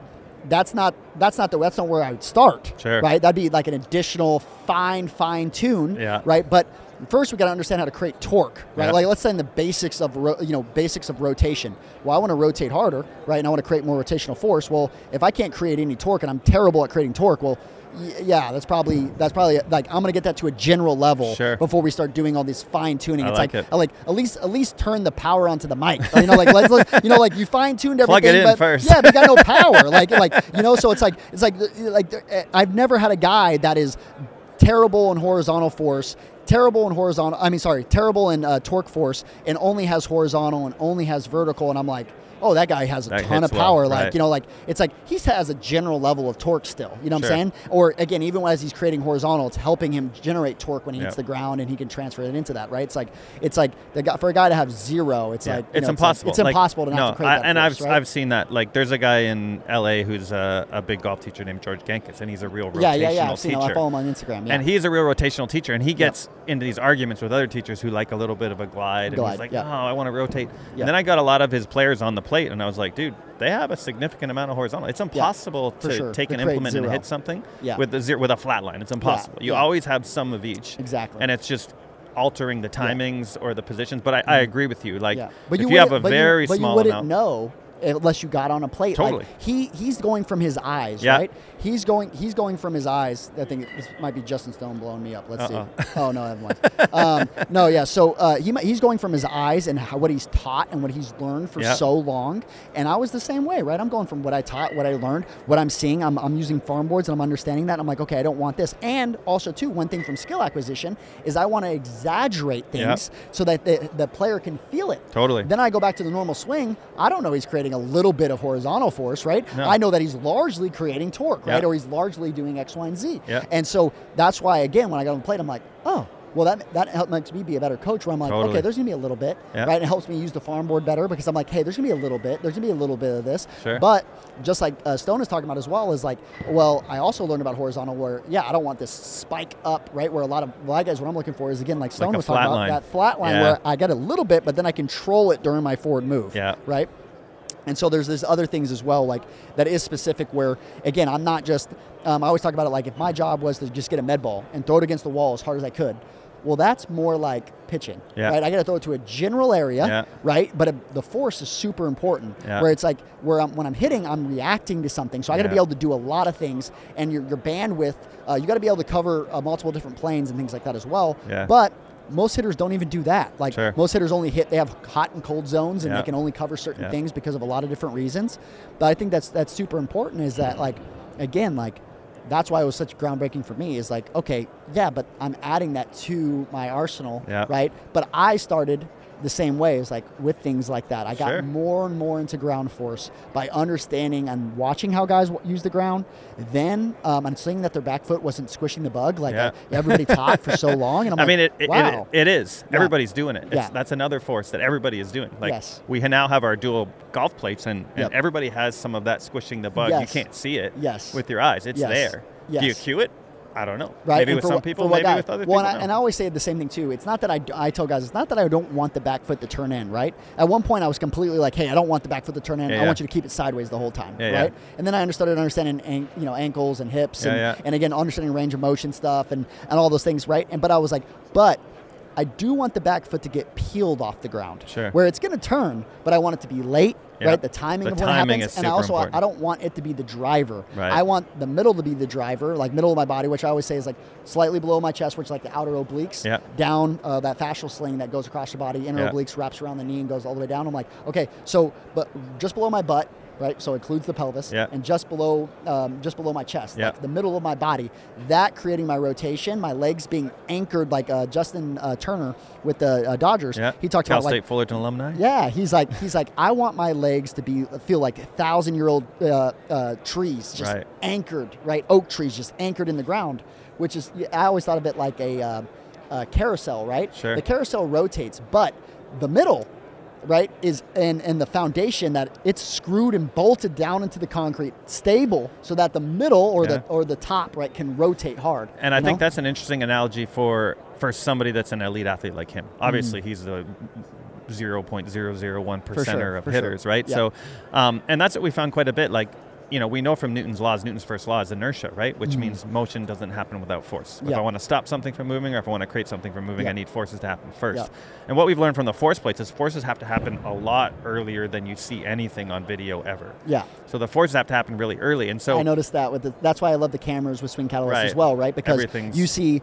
that's not that's not the that's not where I would start. Sure. Right. That'd be like an additional fine fine tune. Yeah. Right. But first we got to understand how to create torque. Right. Yeah. Like let's say in the basics of ro- you know basics of rotation. Well, I want to rotate harder. Right. And I want to create more rotational force. Well, if I can't create any torque and I'm terrible at creating torque, well. Yeah, that's probably that's probably like I'm gonna get that to a general level Sure. before we start doing all this fine tuning. It's like like, it. Like at least at least turn the power onto the mic. You know, like let's, let's- you know like you fine tuned everything. Plug it in but, first. Yeah, but you got no power. like like you know, so it's like it's like like uh, I've never had a guy that is terrible in horizontal force, terrible in horizontal. I mean, sorry, terrible in uh, torque force, and only has horizontal and only has vertical. And I'm like. Oh, that guy has a That ton of hits well, power. like right. you know, like it's like he has a general level of torque still. You know what Sure. I'm saying? Or again, even as he's creating horizontal, it's helping him generate torque when he hits the ground, and he can transfer it into that. Right? It's like it's like the guy, for a guy to have zero, it's Yeah, like you it's know, impossible. It's, like, it's Like, impossible to not no, to create I- that and force, I've right? I've seen that. Like, there's a guy in L.A. who's a, a big golf teacher named George Gankas, and he's a real rotational yeah, yeah, yeah. I've seen teacher. him. I follow him on Instagram. Yeah. And he's a real rotational teacher, and he gets into these arguments with other teachers who like a little bit of a glide, and Glide, he's like, yeah. "Oh, I want to rotate." And then I got a lot of his players on the plate, and I was like, "Dude, they have a significant amount of horizontal. It's impossible for to sure. take To an implement and hit something Yeah. with a zero, with a flat line. It's impossible. you yeah. always have some of each, Exactly. and it's just altering the timings or the positions. But I, I mm-hmm. agree with you. Like, Yeah, if you, have a but very you, but small you wouldn't amount, know unless you got on a plate. Like, Totally. he he's going from his eyes, Yeah. right? He's going he's going from his eyes. I think this might be Justin Stone blowing me up. Let's Uh-uh. see. Oh no, never mind. um, no, yeah. So uh, he he's going from his eyes and how, what he's taught and what he's learned for Yeah. so long. And I was the same way, right? I'm going from what I taught, what I learned, what I'm seeing. I'm, I'm using farm boards and I'm understanding that. I'm like, okay, I don't want this. And also too, one thing from skill acquisition is I want to exaggerate Yeah. things so that the, the player can feel it. Totally. Then I go back to the normal swing. I don't know he's creating a little bit of horizontal force, right? No. I know that he's largely creating torque, right? Yeah. Or he's largely doing X, Y, and Z. Yeah. And so that's why, again, when I got on the plate, I'm like, oh, well, that that help, makes me be a better coach. Where I'm like, Totally. okay, there's gonna be a little bit, Yeah. right? It helps me use the farm board better because I'm like, hey, there's gonna be a little bit. There's gonna be a little bit of this. Sure. But just like uh, Stone is talking about as well, is like, well, I also learned about horizontal where, yeah, I don't want this spike up, right? Where a lot of a lot of guys, what I'm looking for is again, like Stone a was talking flat about that flat line Yeah. where I get a little bit, but then I control it during my forward move. Yeah. Right. And so there's this other things as well, like that is specific. Where again, I'm not just. Um, I always talk about it like if my job was to just get a med ball and throw it against the wall as hard as I could. well, that's more like pitching, Yeah. right? I got to throw it to a general area, Yeah. right? But uh the force is super important. Yeah. Where it's like where I'm, when I'm hitting, I'm reacting to something, so I got to be able to do a lot of things, and your your bandwidth, uh, you got to be able to cover uh, multiple different planes and things like that as well. Yeah. But most hitters don't even do that. Like Sure. most hitters only hit they have hot and cold zones and Yeah. they can only cover certain Yeah. things because of a lot of different reasons. But I think that's that's super important is that like again like that's why it was such groundbreaking for me is like okay yeah but I'm adding that to my arsenal Yeah. right but I started the same way as like with things like that I got Sure. more and more into ground force by understanding and watching how guys w- use the ground then um, and seeing that their back foot wasn't squishing the bug like Yeah. uh, everybody taught for so long and I'm I like, mean, it, it, wow it, it is. Yeah. Everybody's doing it. It's, Yeah. That's another force that everybody is doing. Like Yes. we now have our dual golf plates, and, and Yep. everybody has some of that squishing the bug. Yes. You can't see it Yes. with your eyes. It's Yes. there. Do you cue it? I don't know. right? Maybe and with some what- people, maybe guy- with other well, people. and I, and I always say the same thing too. It's not that I, I tell guys, it's not that I don't want the back foot to turn in, right? At one point, I was completely like, hey, I don't want the back foot to turn in. Yeah, I yeah. want you to keep it sideways the whole time, Yeah, right? And then I started understanding, an- you know, ankles and hips, and, and again, understanding range of motion stuff and and all those things, right? And but I was like, but. I do want the back foot to get peeled off the ground, Sure. where it's going to turn, but I want it to be late, Yeah. right? The timing The of when timing it happens, and I also important. I don't want it to be the driver. Right. I want the middle to be the driver, like middle of my body, which I always say is like slightly below my chest, which is like the outer obliques, Yeah. down uh, that fascial sling that goes across your body, inner Yeah. obliques wraps around the knee and goes all the way down. I'm like, okay, so but just below my butt, right? So it includes the pelvis, Yeah. and just below, um, just below my chest, Yeah. like the middle of my body, that creating my rotation, my legs being anchored like uh, Justin uh, Turner with the uh, Dodgers. yeah. He talked Cal about State like Fullerton alumni. yeah, he's like he's like I want my legs to be feel like thousand year old uh, uh, trees, just Right. anchored, right? Oak trees just anchored in the ground, which is I always thought of it like a, uh, a carousel, right? Sure. The carousel rotates, but the middle, right, is and and the foundation that it's screwed and bolted down into the concrete, stable, so that the middle or Yeah. the or the top, right, can rotate hard. And I you think that's an interesting analogy for for somebody that's an elite athlete like him. Obviously, he's the 0.001 For percenter sure, of for sure. hitters, right? Yeah. So, um, and that's what we found quite a bit. Like, you know, we know from Newton's laws, Newton's first law is inertia, right? Which mm-hmm. means motion doesn't happen without force. If. Yeah. I want to stop something from moving or if I want to create something from moving, Yeah. I need forces to happen first. Yeah. And what we've learned from the force plates is forces have to happen a lot earlier than you see anything on video ever. yeah. So the forces have to happen really early. And so I noticed that with the, that's why I love the cameras with Swing Catalyst as well, right? Because you see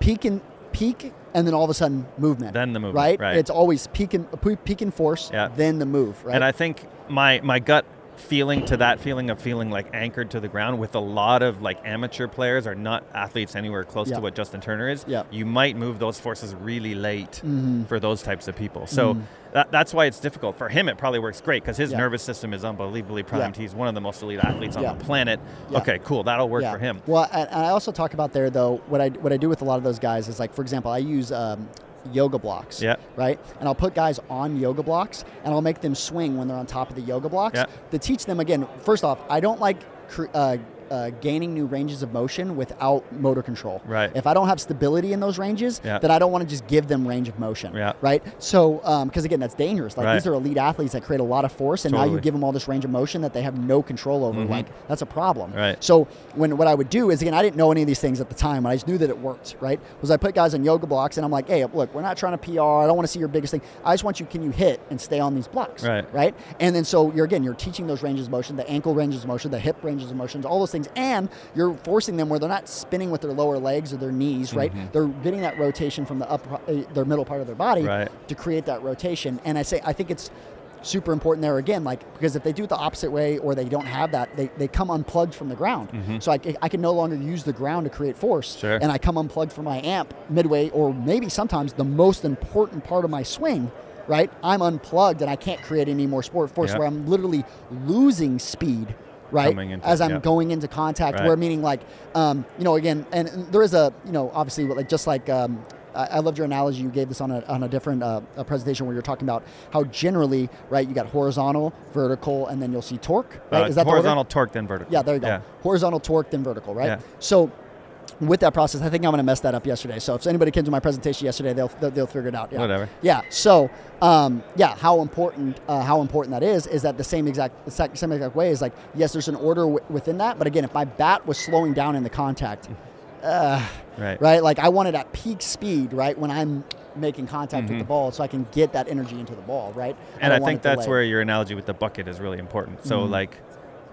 peak and peak, and then all of a sudden movement. Then the movement, right? right. It's always peak and peak and force, Yeah. then the move, right? And I think my my gut feeling to that feeling of feeling like anchored to the ground with a lot of like amateur players are not athletes anywhere close Yeah. to what Justin Turner is. Yeah. You might move those forces really late Mhm. for those types of people. So Mhm. that, that's why it's difficult. For him, it probably works great because his Yeah. nervous system is unbelievably primed. He's one of the most elite athletes on the planet. Yeah. Okay, cool. That'll work for him. Well, and I also talk about there though. What I what I do with a lot of those guys is like, for example, I use um, yoga blocks. Yeah. Right. And I'll put guys on yoga blocks, and I'll make them swing when they're on top of the yoga blocks Yeah. to teach them again. First off, I don't like. Uh, uh, gaining new ranges of motion without motor control. Right. If I don't have stability in those ranges, Yeah. then I don't want to just give them range of motion. Yeah. Right. So, because again, that's dangerous. Like Right. these are elite athletes that create a lot of force, and now you give them all this range of motion that they have no control over. Mhm. Like that's a problem. Right. So when what I would do is again, I didn't know any of these things at the time, I just knew that it worked. Right? Was I put guys on yoga blocks, and I'm like, hey, look, we're not trying to PR. I don't want to see your biggest thing. I just want you. Can you hit and stay on these blocks? Right. Right. And then so you're again, you're teaching those ranges of motion, the ankle ranges of motion, the hip ranges of motion, all those things, and you're forcing them where they're not spinning with their lower legs or their knees. Right. Mhm. They're getting that rotation from the up, uh, their middle part of their body Right. to create that rotation. And I say, I think it's super important there again, like because if they do it the opposite way or they don't have that, they, they come unplugged from the ground. So I, I can no longer use the ground to create force, Mm-hmm. Sure. and I come unplugged from my amp midway, or maybe sometimes the most important part of my swing. Right, I'm unplugged and I can't create any more sport force Yeah. where I'm literally losing speed. Right, into as I'm yeah. going into contact, Right. where meaning like, um, you know, again, and, there is a, you know, obviously like just like um, I loved your analogy. You gave this on a, on a different uh, a presentation where you're talking about how generally, right, you got horizontal, vertical, and then you'll see torque. Right? Uh, Is that the horizontal torque then vertical? Yeah, there you go. Yeah. Horizontal torque, then vertical, right? Yeah. So with that process, I think I'm going to mess that up yesterday. So if anybody came to my presentation yesterday, they'll they'll, they'll figure it out. Yeah. Whatever. Yeah. So um, yeah, how important uh, how important that is is that the same exact the same exact way is like yes, there's an order w- within that, but again, if my bat was slowing down in the contact. uh, Right. right? Like I want it at peak speed, right? When I'm making contact with the Mhm. ball, so I can get that energy into the ball, right? and I, don't think that's delayed. where your analogy with the bucket is really important. So Mhm. like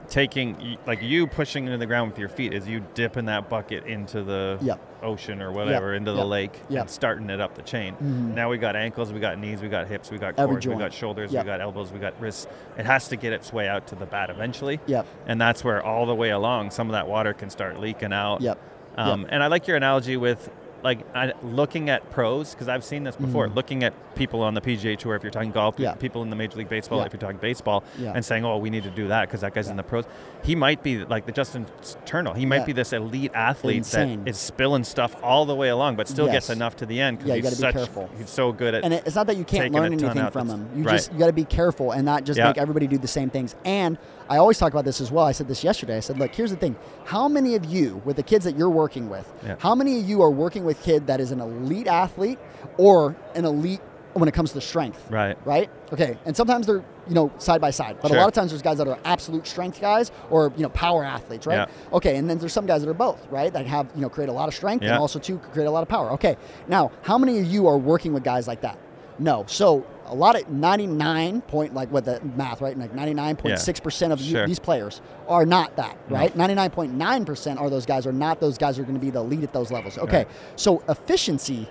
taking like you pushing into the ground with your feet is you dipping that bucket into the Yep. ocean or whatever into the Yep. lake Yep. and starting it up the chain. Mhm. Now we got ankles, we got knees, we got hips, we got Every cores, we got shoulders, Yep. we got elbows, we got wrists. It has to get its way out to the bat eventually. Yep. And that's where all the way along some of that water can start leaking out. Yep. Um, And I like your analogy with like I, looking at pros because I've seen this before. Mhm. Looking at people on the PGA Tour, if you're talking golf, Yeah. people in the Major League Baseball, Yeah. if you're talking baseball, Yeah. and saying, "Oh, we need to do that because that guy's in the pros." He might be like the Justin Turner. He might be this elite athlete Insane. that is spilling stuff all the way along, but still gets enough to the end because Yeah, you he's gotta be careful. he's so good at and it's not that you can't learn anything from him. You right. just you got to be careful and not just make everybody do the same things. And I always talk about this as well. I said this yesterday. I said, look, here's the thing: how many of you, with the kids that you're working with, Yeah. how many of you are working with kid that is an elite athlete or an elite when it comes to strength? right. Right. Okay. And sometimes they're you know side by side, but Sure. a lot of times there's guys that are absolute strength guys or you know power athletes, right? Yeah. Okay. And then there's some guys that are both, right? That have you know create a lot of strength and also too create a lot of power. Okay. Now, how many of you are working with guys like that? No. So a lot of 99 point like what the math right like 99.6 percent of Sure. these players are not that right 99.9 percent are those guys are not those guys who are going to be the lead at those levels okay Right. so efficiency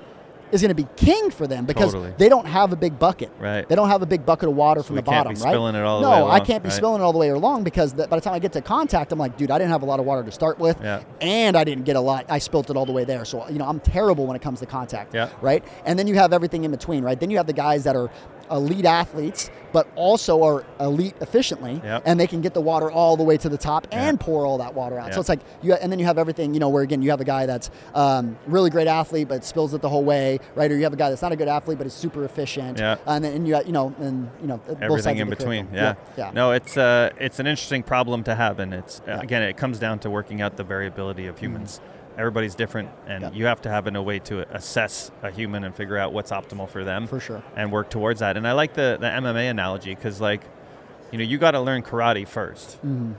is going to be king for them because Totally. they don't have a big bucket Right. they don't have a big bucket of water So from the can't bottom be right spilling it all the no way I can't be right. spilling it all the way along because the, by the time I get to contact I'm like dude I didn't have a lot of water to start with Yeah. and I didn't get a lot. I spilt it all the way there. So, you know, I'm terrible when it comes to contact. Yeah. Right. And then you have everything in between, right? Then you have the guys that are elite athletes, but also are elite efficiently, Yep. and they can get the water all the way to the top Yeah. and pour all that water out. Yeah. So it's like you, and then you have everything, you know, where again you have a guy that's um, really great athlete but spills it the whole way, right? Or you have a guy that's not a good athlete but is super efficient. Yeah. And then and you, you know, and you know, both everything in between. curriculum. Yeah. Yeah. No, it's uh, it's an interesting problem to have, and it's Yeah. again, it comes down to working out the variability of humans. Everybody's different, and Yeah. you have to have a way to assess a human and figure out what's optimal for them, For sure. and work towards that. And I like the the MMA analogy because, like, you know, you got to learn karate 1st Mhm.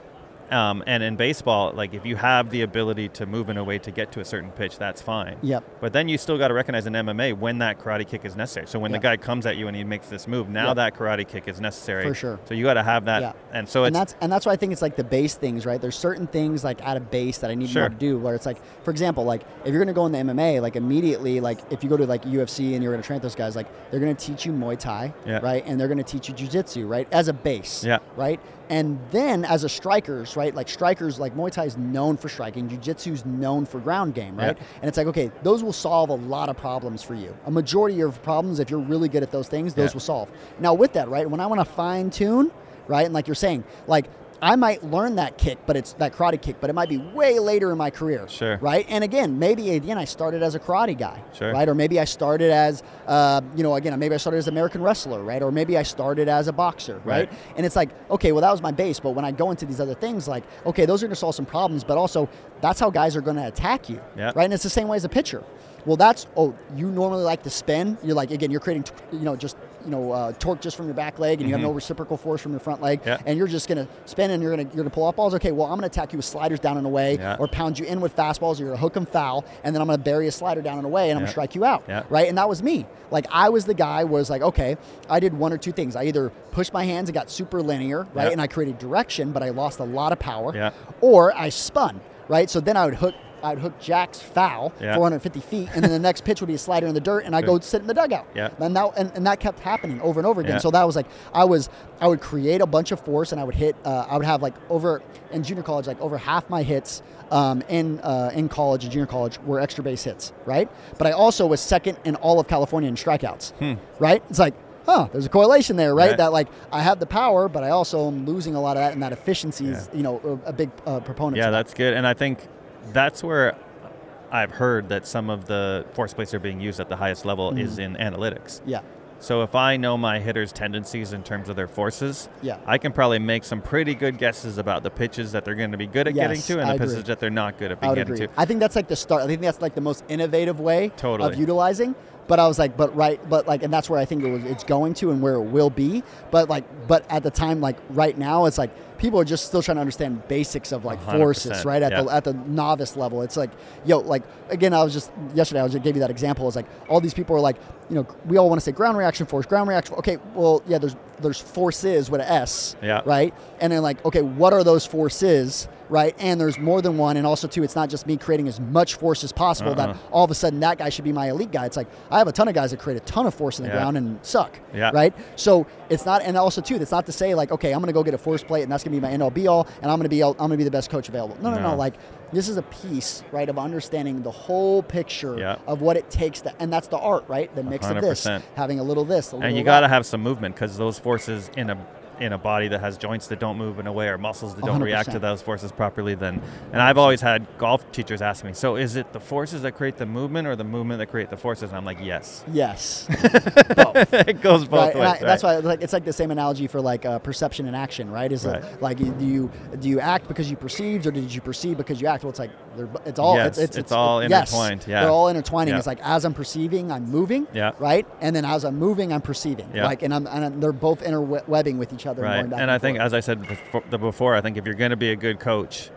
Um, and in baseball, like if you have the ability to move in a way to get to a certain pitch, that's fine. Yep. But then you still got to recognize in MMA when that karate kick is necessary. So when Yeah. the guy comes at you and he makes this move, now Yeah. that karate kick is necessary. For sure. So you got to have that. Yeah. And so and that's and that's why I think it's like the base things, right? There's certain things like at a base that I need Sure. to do. Where it's like, for example, like if you're going to go in the MMA, like immediately, like if you go to like UFC and you're going to train those guys, like they're going to teach you Muay Thai, Yeah. right? And they're going to teach you Jiu-Jitsu, right? As a base, Yeah. right? And then as a strikers, right? Like strikers, like Muay Thai is known for striking, Jiu-Jitsu is known for ground game, right? Yeah. And it's like, okay, those will solve a lot of problems for you. A majority of your problems, if you're really good at those things, those Yeah. will solve. Now with that, right? When I want to fine tune, right? And like you're saying, like I might learn that kick, but it's that karate kick, but it might be way later in my career. Sure. Right. And again, maybe again I started as a karate guy. Sure. Right. Or maybe I started as, uh, you know, again maybe I started as an American wrestler. Right. Or maybe I started as a boxer. Right? Right. And it's like, okay, well that was my base, but when I go into these other things, like, okay, those are going to solve some problems, but also that's how guys are going to attack you. Yeah. Right. And it's the same way as a pitcher. Well, that's oh, you normally like to spin. You're like again, you're creating, you know, just you know, uh, torque just from your back leg, and you have no reciprocal force from your front leg, Mm-hmm. Yeah. and you're just gonna spin and you're gonna you're gonna pull off balls. Okay, well I'm gonna attack you with sliders down and away, Yeah. or pound you in with fastballs, or you're gonna hook them foul, and then I'm gonna bury a slider down and away, and I'm Yeah. gonna strike you out. Right, and that was me. Like I was the guy was like, okay, I did one or two things. I either pushed my hands and got super linear, right, and I created direction, but I lost a lot of power, Yeah. or I spun, right. So then I would hook. I'd hook Jack's foul Yeah. 450 feet, and then the next pitch would be a slider in the dirt, and I go sit in the dugout. Yeah. And that and, and that kept happening over and over again. Yeah. So that was like I was I would create a bunch of force and I would hit. Uh, I would have like over in junior college like over half my hits um, in uh, in college and junior college were extra base hits, right? But I also was second in all of California in strikeouts, right? It's like. Huh, there's a correlation there, right? Hmm. Right. That like I have the power, but I also am losing a lot of that, and that efficiency is, Yeah. you know, a, a big uh, proponent. Yeah, to that. that's good. And I think that's where I've heard that some of the force plates are being used at the highest level is Mm-hmm. in analytics. yeah, So if I know my hitters' tendencies in terms of their forces, Yeah. I can probably make some pretty good guesses about the pitches that they're going to be good at getting to and I the agree. pitches that they're not good at being getting agree. to. I think that's like the start. I think that's like the most innovative way Totally. of utilizing. But I was like, but right, but like, and that's where I think it was, it's going to and where it will be. But like, but at the time, like right now, it's like people are just still trying to understand basics of like 100%, forces, right? At the at the novice level, it's like, yo, like again, I was just yesterday. I was just gave you that example. It's like all these people are like, you know, we all want to say ground reaction force, ground reaction. Okay, well, yeah, there's there's forces with an S, Yeah. right? And then like, okay, what are those forces, right? And there's more than one, and also too, it's not just me creating as much force as possible Uh-uh. that uh-huh. all of a sudden that guy should be my elite guy. It's like I have a ton of guys that create a ton of force in the Yeah. ground and suck, Yeah. right? So it's not, and also too, that's not to say like, okay, I'm gonna go get a force plate and that's gonna be my end all be all, and I'm gonna be I'm gonna be the best coach available. No, no, no. No. Like this is a piece, right, of understanding the whole picture Yeah. of what it takes to, and that's the art, right? The mix of this, having a little this, a little and you got to have some movement because those forces in a in a body that has joints that don't move in a way or muscles that don't react to those forces properly then and i've always had golf teachers ask me so is it the forces that create the movement or the movement that create the forces and i'm like yes Yes. Both. it goes both right, ways I- That's right. why like it's like the same analogy for like uh, perception and action, right? Is Right. it like do you do you act because you perceived, or did you perceive because you act? Well, it's like they're, it's all Yes, it's, it's all yes, intertwined, yeah. they're all intertwining. Yeah. It's like as I'm perceiving, I'm moving, Yeah. right, and then as I'm moving, I'm perceiving, Yeah. like, and I'm and they're both interwebbing with each other. right back and i think as i said before, the before i think if you're going to be a good coach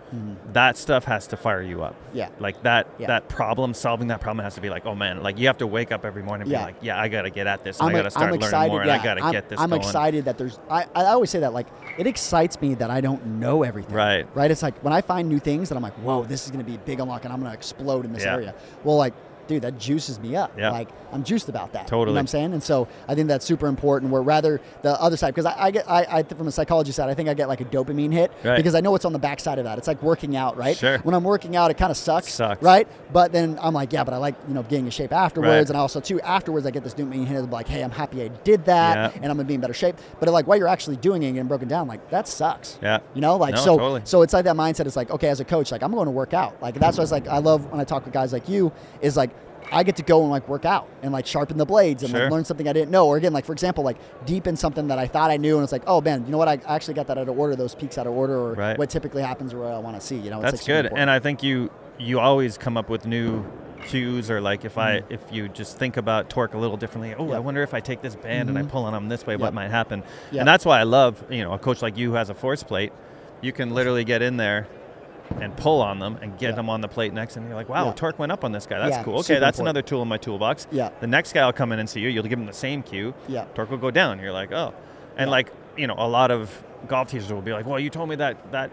that stuff has to fire you up Mm-hmm. Yeah. like that Yeah. that problem solving that problem has to be like oh man like you have to wake up every morning and Yeah. be like yeah i gotta get at this I'm, i a- gotta start I'm learning excited. more yeah, and i gotta I'm, get this I'm going excited that there's. I, I always say that like it excites me that I don't know everything. Right. Right. It's like when I find new things that I'm like, whoa, this is going to be a big unlock, and I'm going to explode in this area. Well, like. Dude, that juices me up. Yeah. Like I'm juiced about that. You know Totally. what I'm saying? And so I think that's super important. Where rather the other side, because I, I get, I, I from a psychology side, I think I get like a dopamine hit Right. because I know what's on the backside of that. It's like working out, right? Sure. When I'm working out, it kind of sucks, Sucks. right? But then I'm like, yeah, but I like you know getting in shape afterwards, Right. and also too afterwards I get this dopamine hit of like, hey, I'm happy I did that, Yeah. and I'm gonna be in better shape. But like while you're actually doing it and broken down, like that sucks. Yeah. You know, like No, so totally. so it's like that mindset is like, okay, as a coach, like I'm going to work out. Like that's what it's like I love when I talk with guys like you, is like I get to go and like work out and like sharpen the blades and Sure. like learn something I didn't know. Or again, like for example, like deepen something that I thought I knew and it's like, oh man, you know what? I actually got that out of order, those peaks out of order or Right. what typically happens or what I want to see. You know, That's like good, important. and I think you you always come up with new cues or like if I if you just think about torque a little differently. Oh, Mm-hmm. I wonder if I take this band and I Mhm. pull on them this way, Yeah. what might happen? Yeah. And that's why I love you know a coach like you who has a force plate. You can literally get in there. And pull on them and get Yeah. them on the plate next, and you're like, "Wow, Yeah. torque went up on this guy. That's Yeah, cool. Okay, that's important. another tool in my toolbox." Yeah. The next guy will come in and see you. You'll give him the same cue. Yeah. Torque will go down. You're like, "Oh," and like you know, a lot of golf teachers will be like, "Well, you told me that that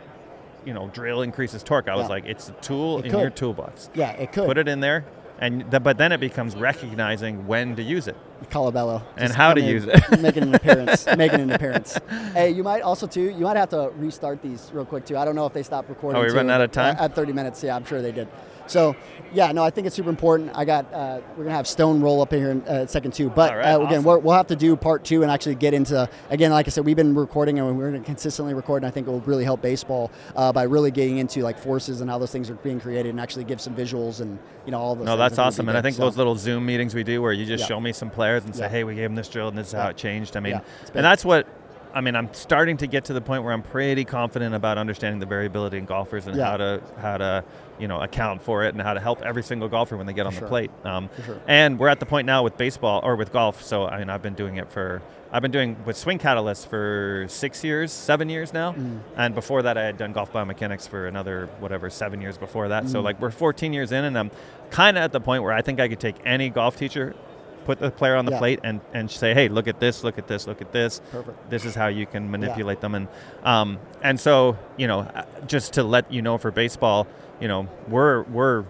you know drill increases torque." I was like, "It's a tool It in could. your toolbox. yeah, it could. Put it in there." And th- but then it becomes recognizing when to use it. Colabello. And how to in, use it. making an appearance. making an appearance. Hey, you might also too. You might have to restart these real quick too. I don't know if they stopped recording. Oh, we running out of time? At, at 30 minutes, yeah, I'm sure they did. So, yeah, no, I think it's super important. I got uh, we're gonna have Stone roll up here in uh, second two, but right, uh, again, awesome. we're, we'll have to do part two and actually get into again. Like I said, we've been recording and we're gonna consistently record, and I think it will really help baseball uh, by really getting into like forces and how those things are being created, and actually give some visuals and you know all those. No, that's are gonna be awesome. And I think So- those little Zoom meetings we do where you just Yeah. show me some players and say, Yeah. hey, we gave them this drill and this is how it changed. I mean, Yeah, big. and that's what, I mean, I'm starting to get to the point where I'm pretty confident about understanding the variability in golfers and Yeah. how to, how to, you know, account for it and how to help every single golfer when they get on sure. the plate. Um, sure. And we're at the point now with baseball or with golf. So, I mean, I've been doing it for, I've been doing with Swing Catalyst for six years, seven years now. Mm. And before that, I had done golf biomechanics for another, whatever, seven years before that. So, Mm. like, we're 14 years in, and I'm kind of at the point where I think I could take any golf teacher, put the player on the Yeah. plate, and, and say, hey, look at this, look at this, look at this. Perfect. This is how you can manipulate them. And, um, and so, you know, uh, just to let you know for baseball, you know, we're, we're,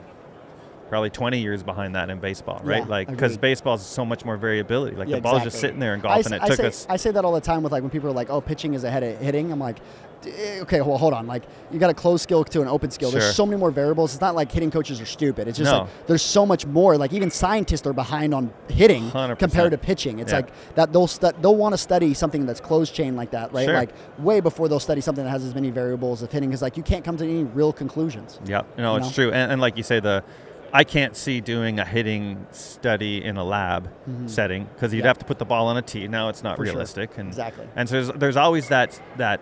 Probably 20 years behind that in baseball, right? Yeah, like because agreed. baseball is so much more variability. Like Yeah, the ball's just sitting there in I golf, s- and it I took say, us. I say that all the time with like when people are like, "Oh, pitching is ahead of hitting." I'm like, "D- eh, okay, well, hold on. Like you got a closed skill to an open skill. Sure. There's so many more variables. It's not like hitting coaches are stupid. It's just No. like there's so much more. Like even scientists are behind on hitting 100%. compared to pitching. It's Yeah. like that they'll stu- they'll want to study something that's closed chain like that, right? Sure. Like way before they'll study something that has as many variables of hitting. Because like you can't come to any real conclusions. Yeah, no, You it's true, and, and like you say, the I can't see doing a hitting study in a lab setting because you'd Mm-hmm. Have to put the ball on a tee. Now it's not For sure. realistic, and Exactly. and so there's, there's always that that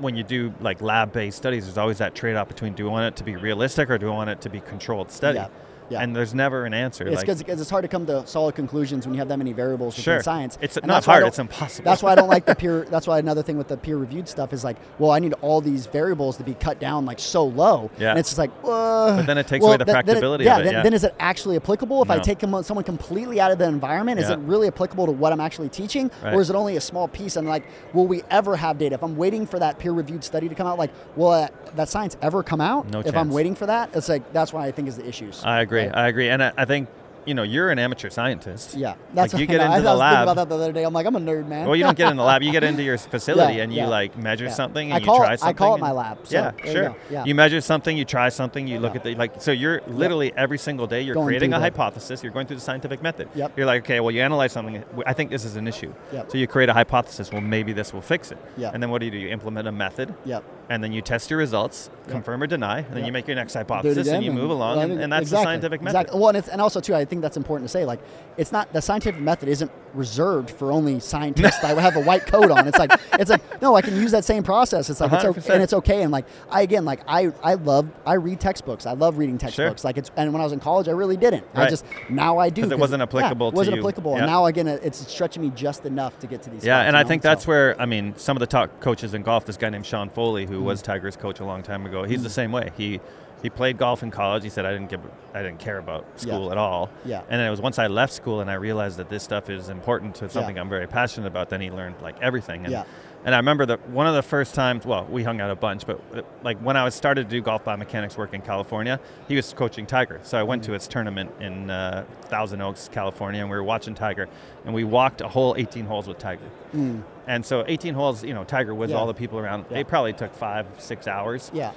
when you do like lab-based studies, there's always that trade-off between do I want it to be realistic or do I want it to be controlled study. Yeah. Yeah. and there's never an answer. It's like, because it's hard to come to solid conclusions when you have that many variables Sure. within science. It's And not that's why I hard, it's impossible. That's why I don't like the peer. That's why another thing with the peer-reviewed stuff is like, well, I need all these variables to be cut down like so low. Yeah. And it's just like, uh, But then it takes well, away the then- then it- practicability yeah, of it, yeah. then is it actually applicable if I take someone completely out of the environment? Is Yeah. it really applicable to what I'm actually teaching, Right. or is it only a small piece? And like, will we ever have data? If I'm waiting for that peer-reviewed study to come out, like, will that, that science ever come out? No If I'm waiting for that, it's like that's why I think is the issues. I agree. Right? I agree, and I, I think you know you're an amateur scientist. Yeah, that's like you get I, into I the was lab. about that the other day. I'm like, I'm a nerd, man. Well, you don't get in the lab. You get into your facility Yeah, and you yeah, like measure yeah. something and you it- something. I call it my lab, so yeah, there you sure. yeah. You measure something, you try something, you look at the like. So you're literally every single day you're Going creating a the- hypothesis. You're going through the scientific method. Yep. You're like, okay, well, you analyze something. I think this is an issue. Yep. So you create a hypothesis. Well, maybe this will fix it. Yep. And then what do you do? You implement a method. Yep. And then you test your results, Yep. confirm or deny, and then you make your next hypothesis and you move along, and, and that's exactly, the scientific method. Exactly. Well, and, it's, and also too, I think that's important to say. Like, it's not the scientific method isn't reserved for only scientists that have a white coat on. It's like it's like no, I can use that same process. It's like it's okay, and it's okay. And like I again, like I I love I read textbooks. I love reading textbooks. Like it's and when I was in college, I really didn't. I just now I do 'Cause it wasn't yeah, applicable it wasn't you. applicable. Yeah. And now again, it's stretching me just enough to get to these. Yeah, spots, and I know? think So- that's where I mean some of the top coaches in golf. This guy named Sean Foley, who Mm. was Tiger's coach a long time ago, he's the same way. He he played golf in college. He said I didn't give I didn't care about Yeah. school at all. Yeah. And then it was once I left school and I realized that this stuff is important to something I'm very passionate about. Then he learned like everything. And, Yeah. And I remember that one of the first times. Well, we hung out a bunch, but uh, like when I was started to do golf biomechanics work in California, he was coaching Tiger. So I went Mm. to his tournament in uh, Thousand Oaks, California, and we were watching Tiger, and we walked a whole 18 holes with Tiger. Mm, And so 18 holes, you know, Tiger with Yeah. all the people around. Yeah. It probably took five, six hours. yeah.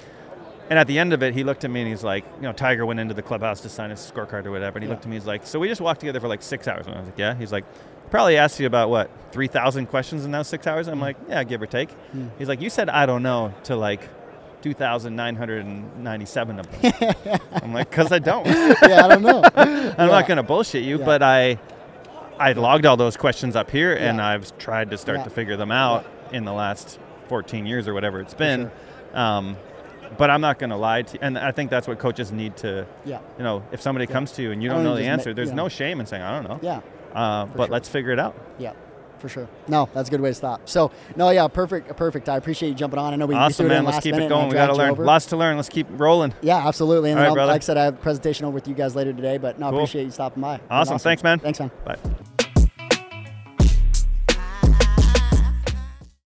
And at the end of it, he looked at me and he's like, you know, Tiger went into the clubhouse to sign his scorecard or whatever. And he Yeah. looked at me, he's like, so we just walked together for like six hours. And I was like, yeah. He's like, probably asked you about what, 3,000 questions in those six hours? I'm like, yeah, give or take. Mm. He's like, you said, I don't know, to like 2,997 of them. I'm like, because I don't. yeah, I don't know. I'm not going to bullshit you, Yeah. but I I logged all those questions up here and I've tried to start Yeah. to figure them out in the last 14 years or whatever it's been. sure. Um, but I'm not going to lie to you. And I think that's what coaches need to, Yeah. you know, if somebody Yeah. comes to you and you don't know the just ma- answer, there's yeah. no shame in saying, I don't know. Yeah. Uh, but sure. let's figure it out. Yeah, for sure. No, that's a good way to stop. So, no, yeah, perfect, perfect. I appreciate you jumping on. I know we, we awesome, man. Let's last keep it going. We got to learn. Lots to learn. Let's keep rolling. Yeah, absolutely. And All right, brother. like I said, I have a presentation over with you guys later today, but no, I Cool. appreciate you stopping by. Awesome. Thanks, man. Thanks, man. Bye.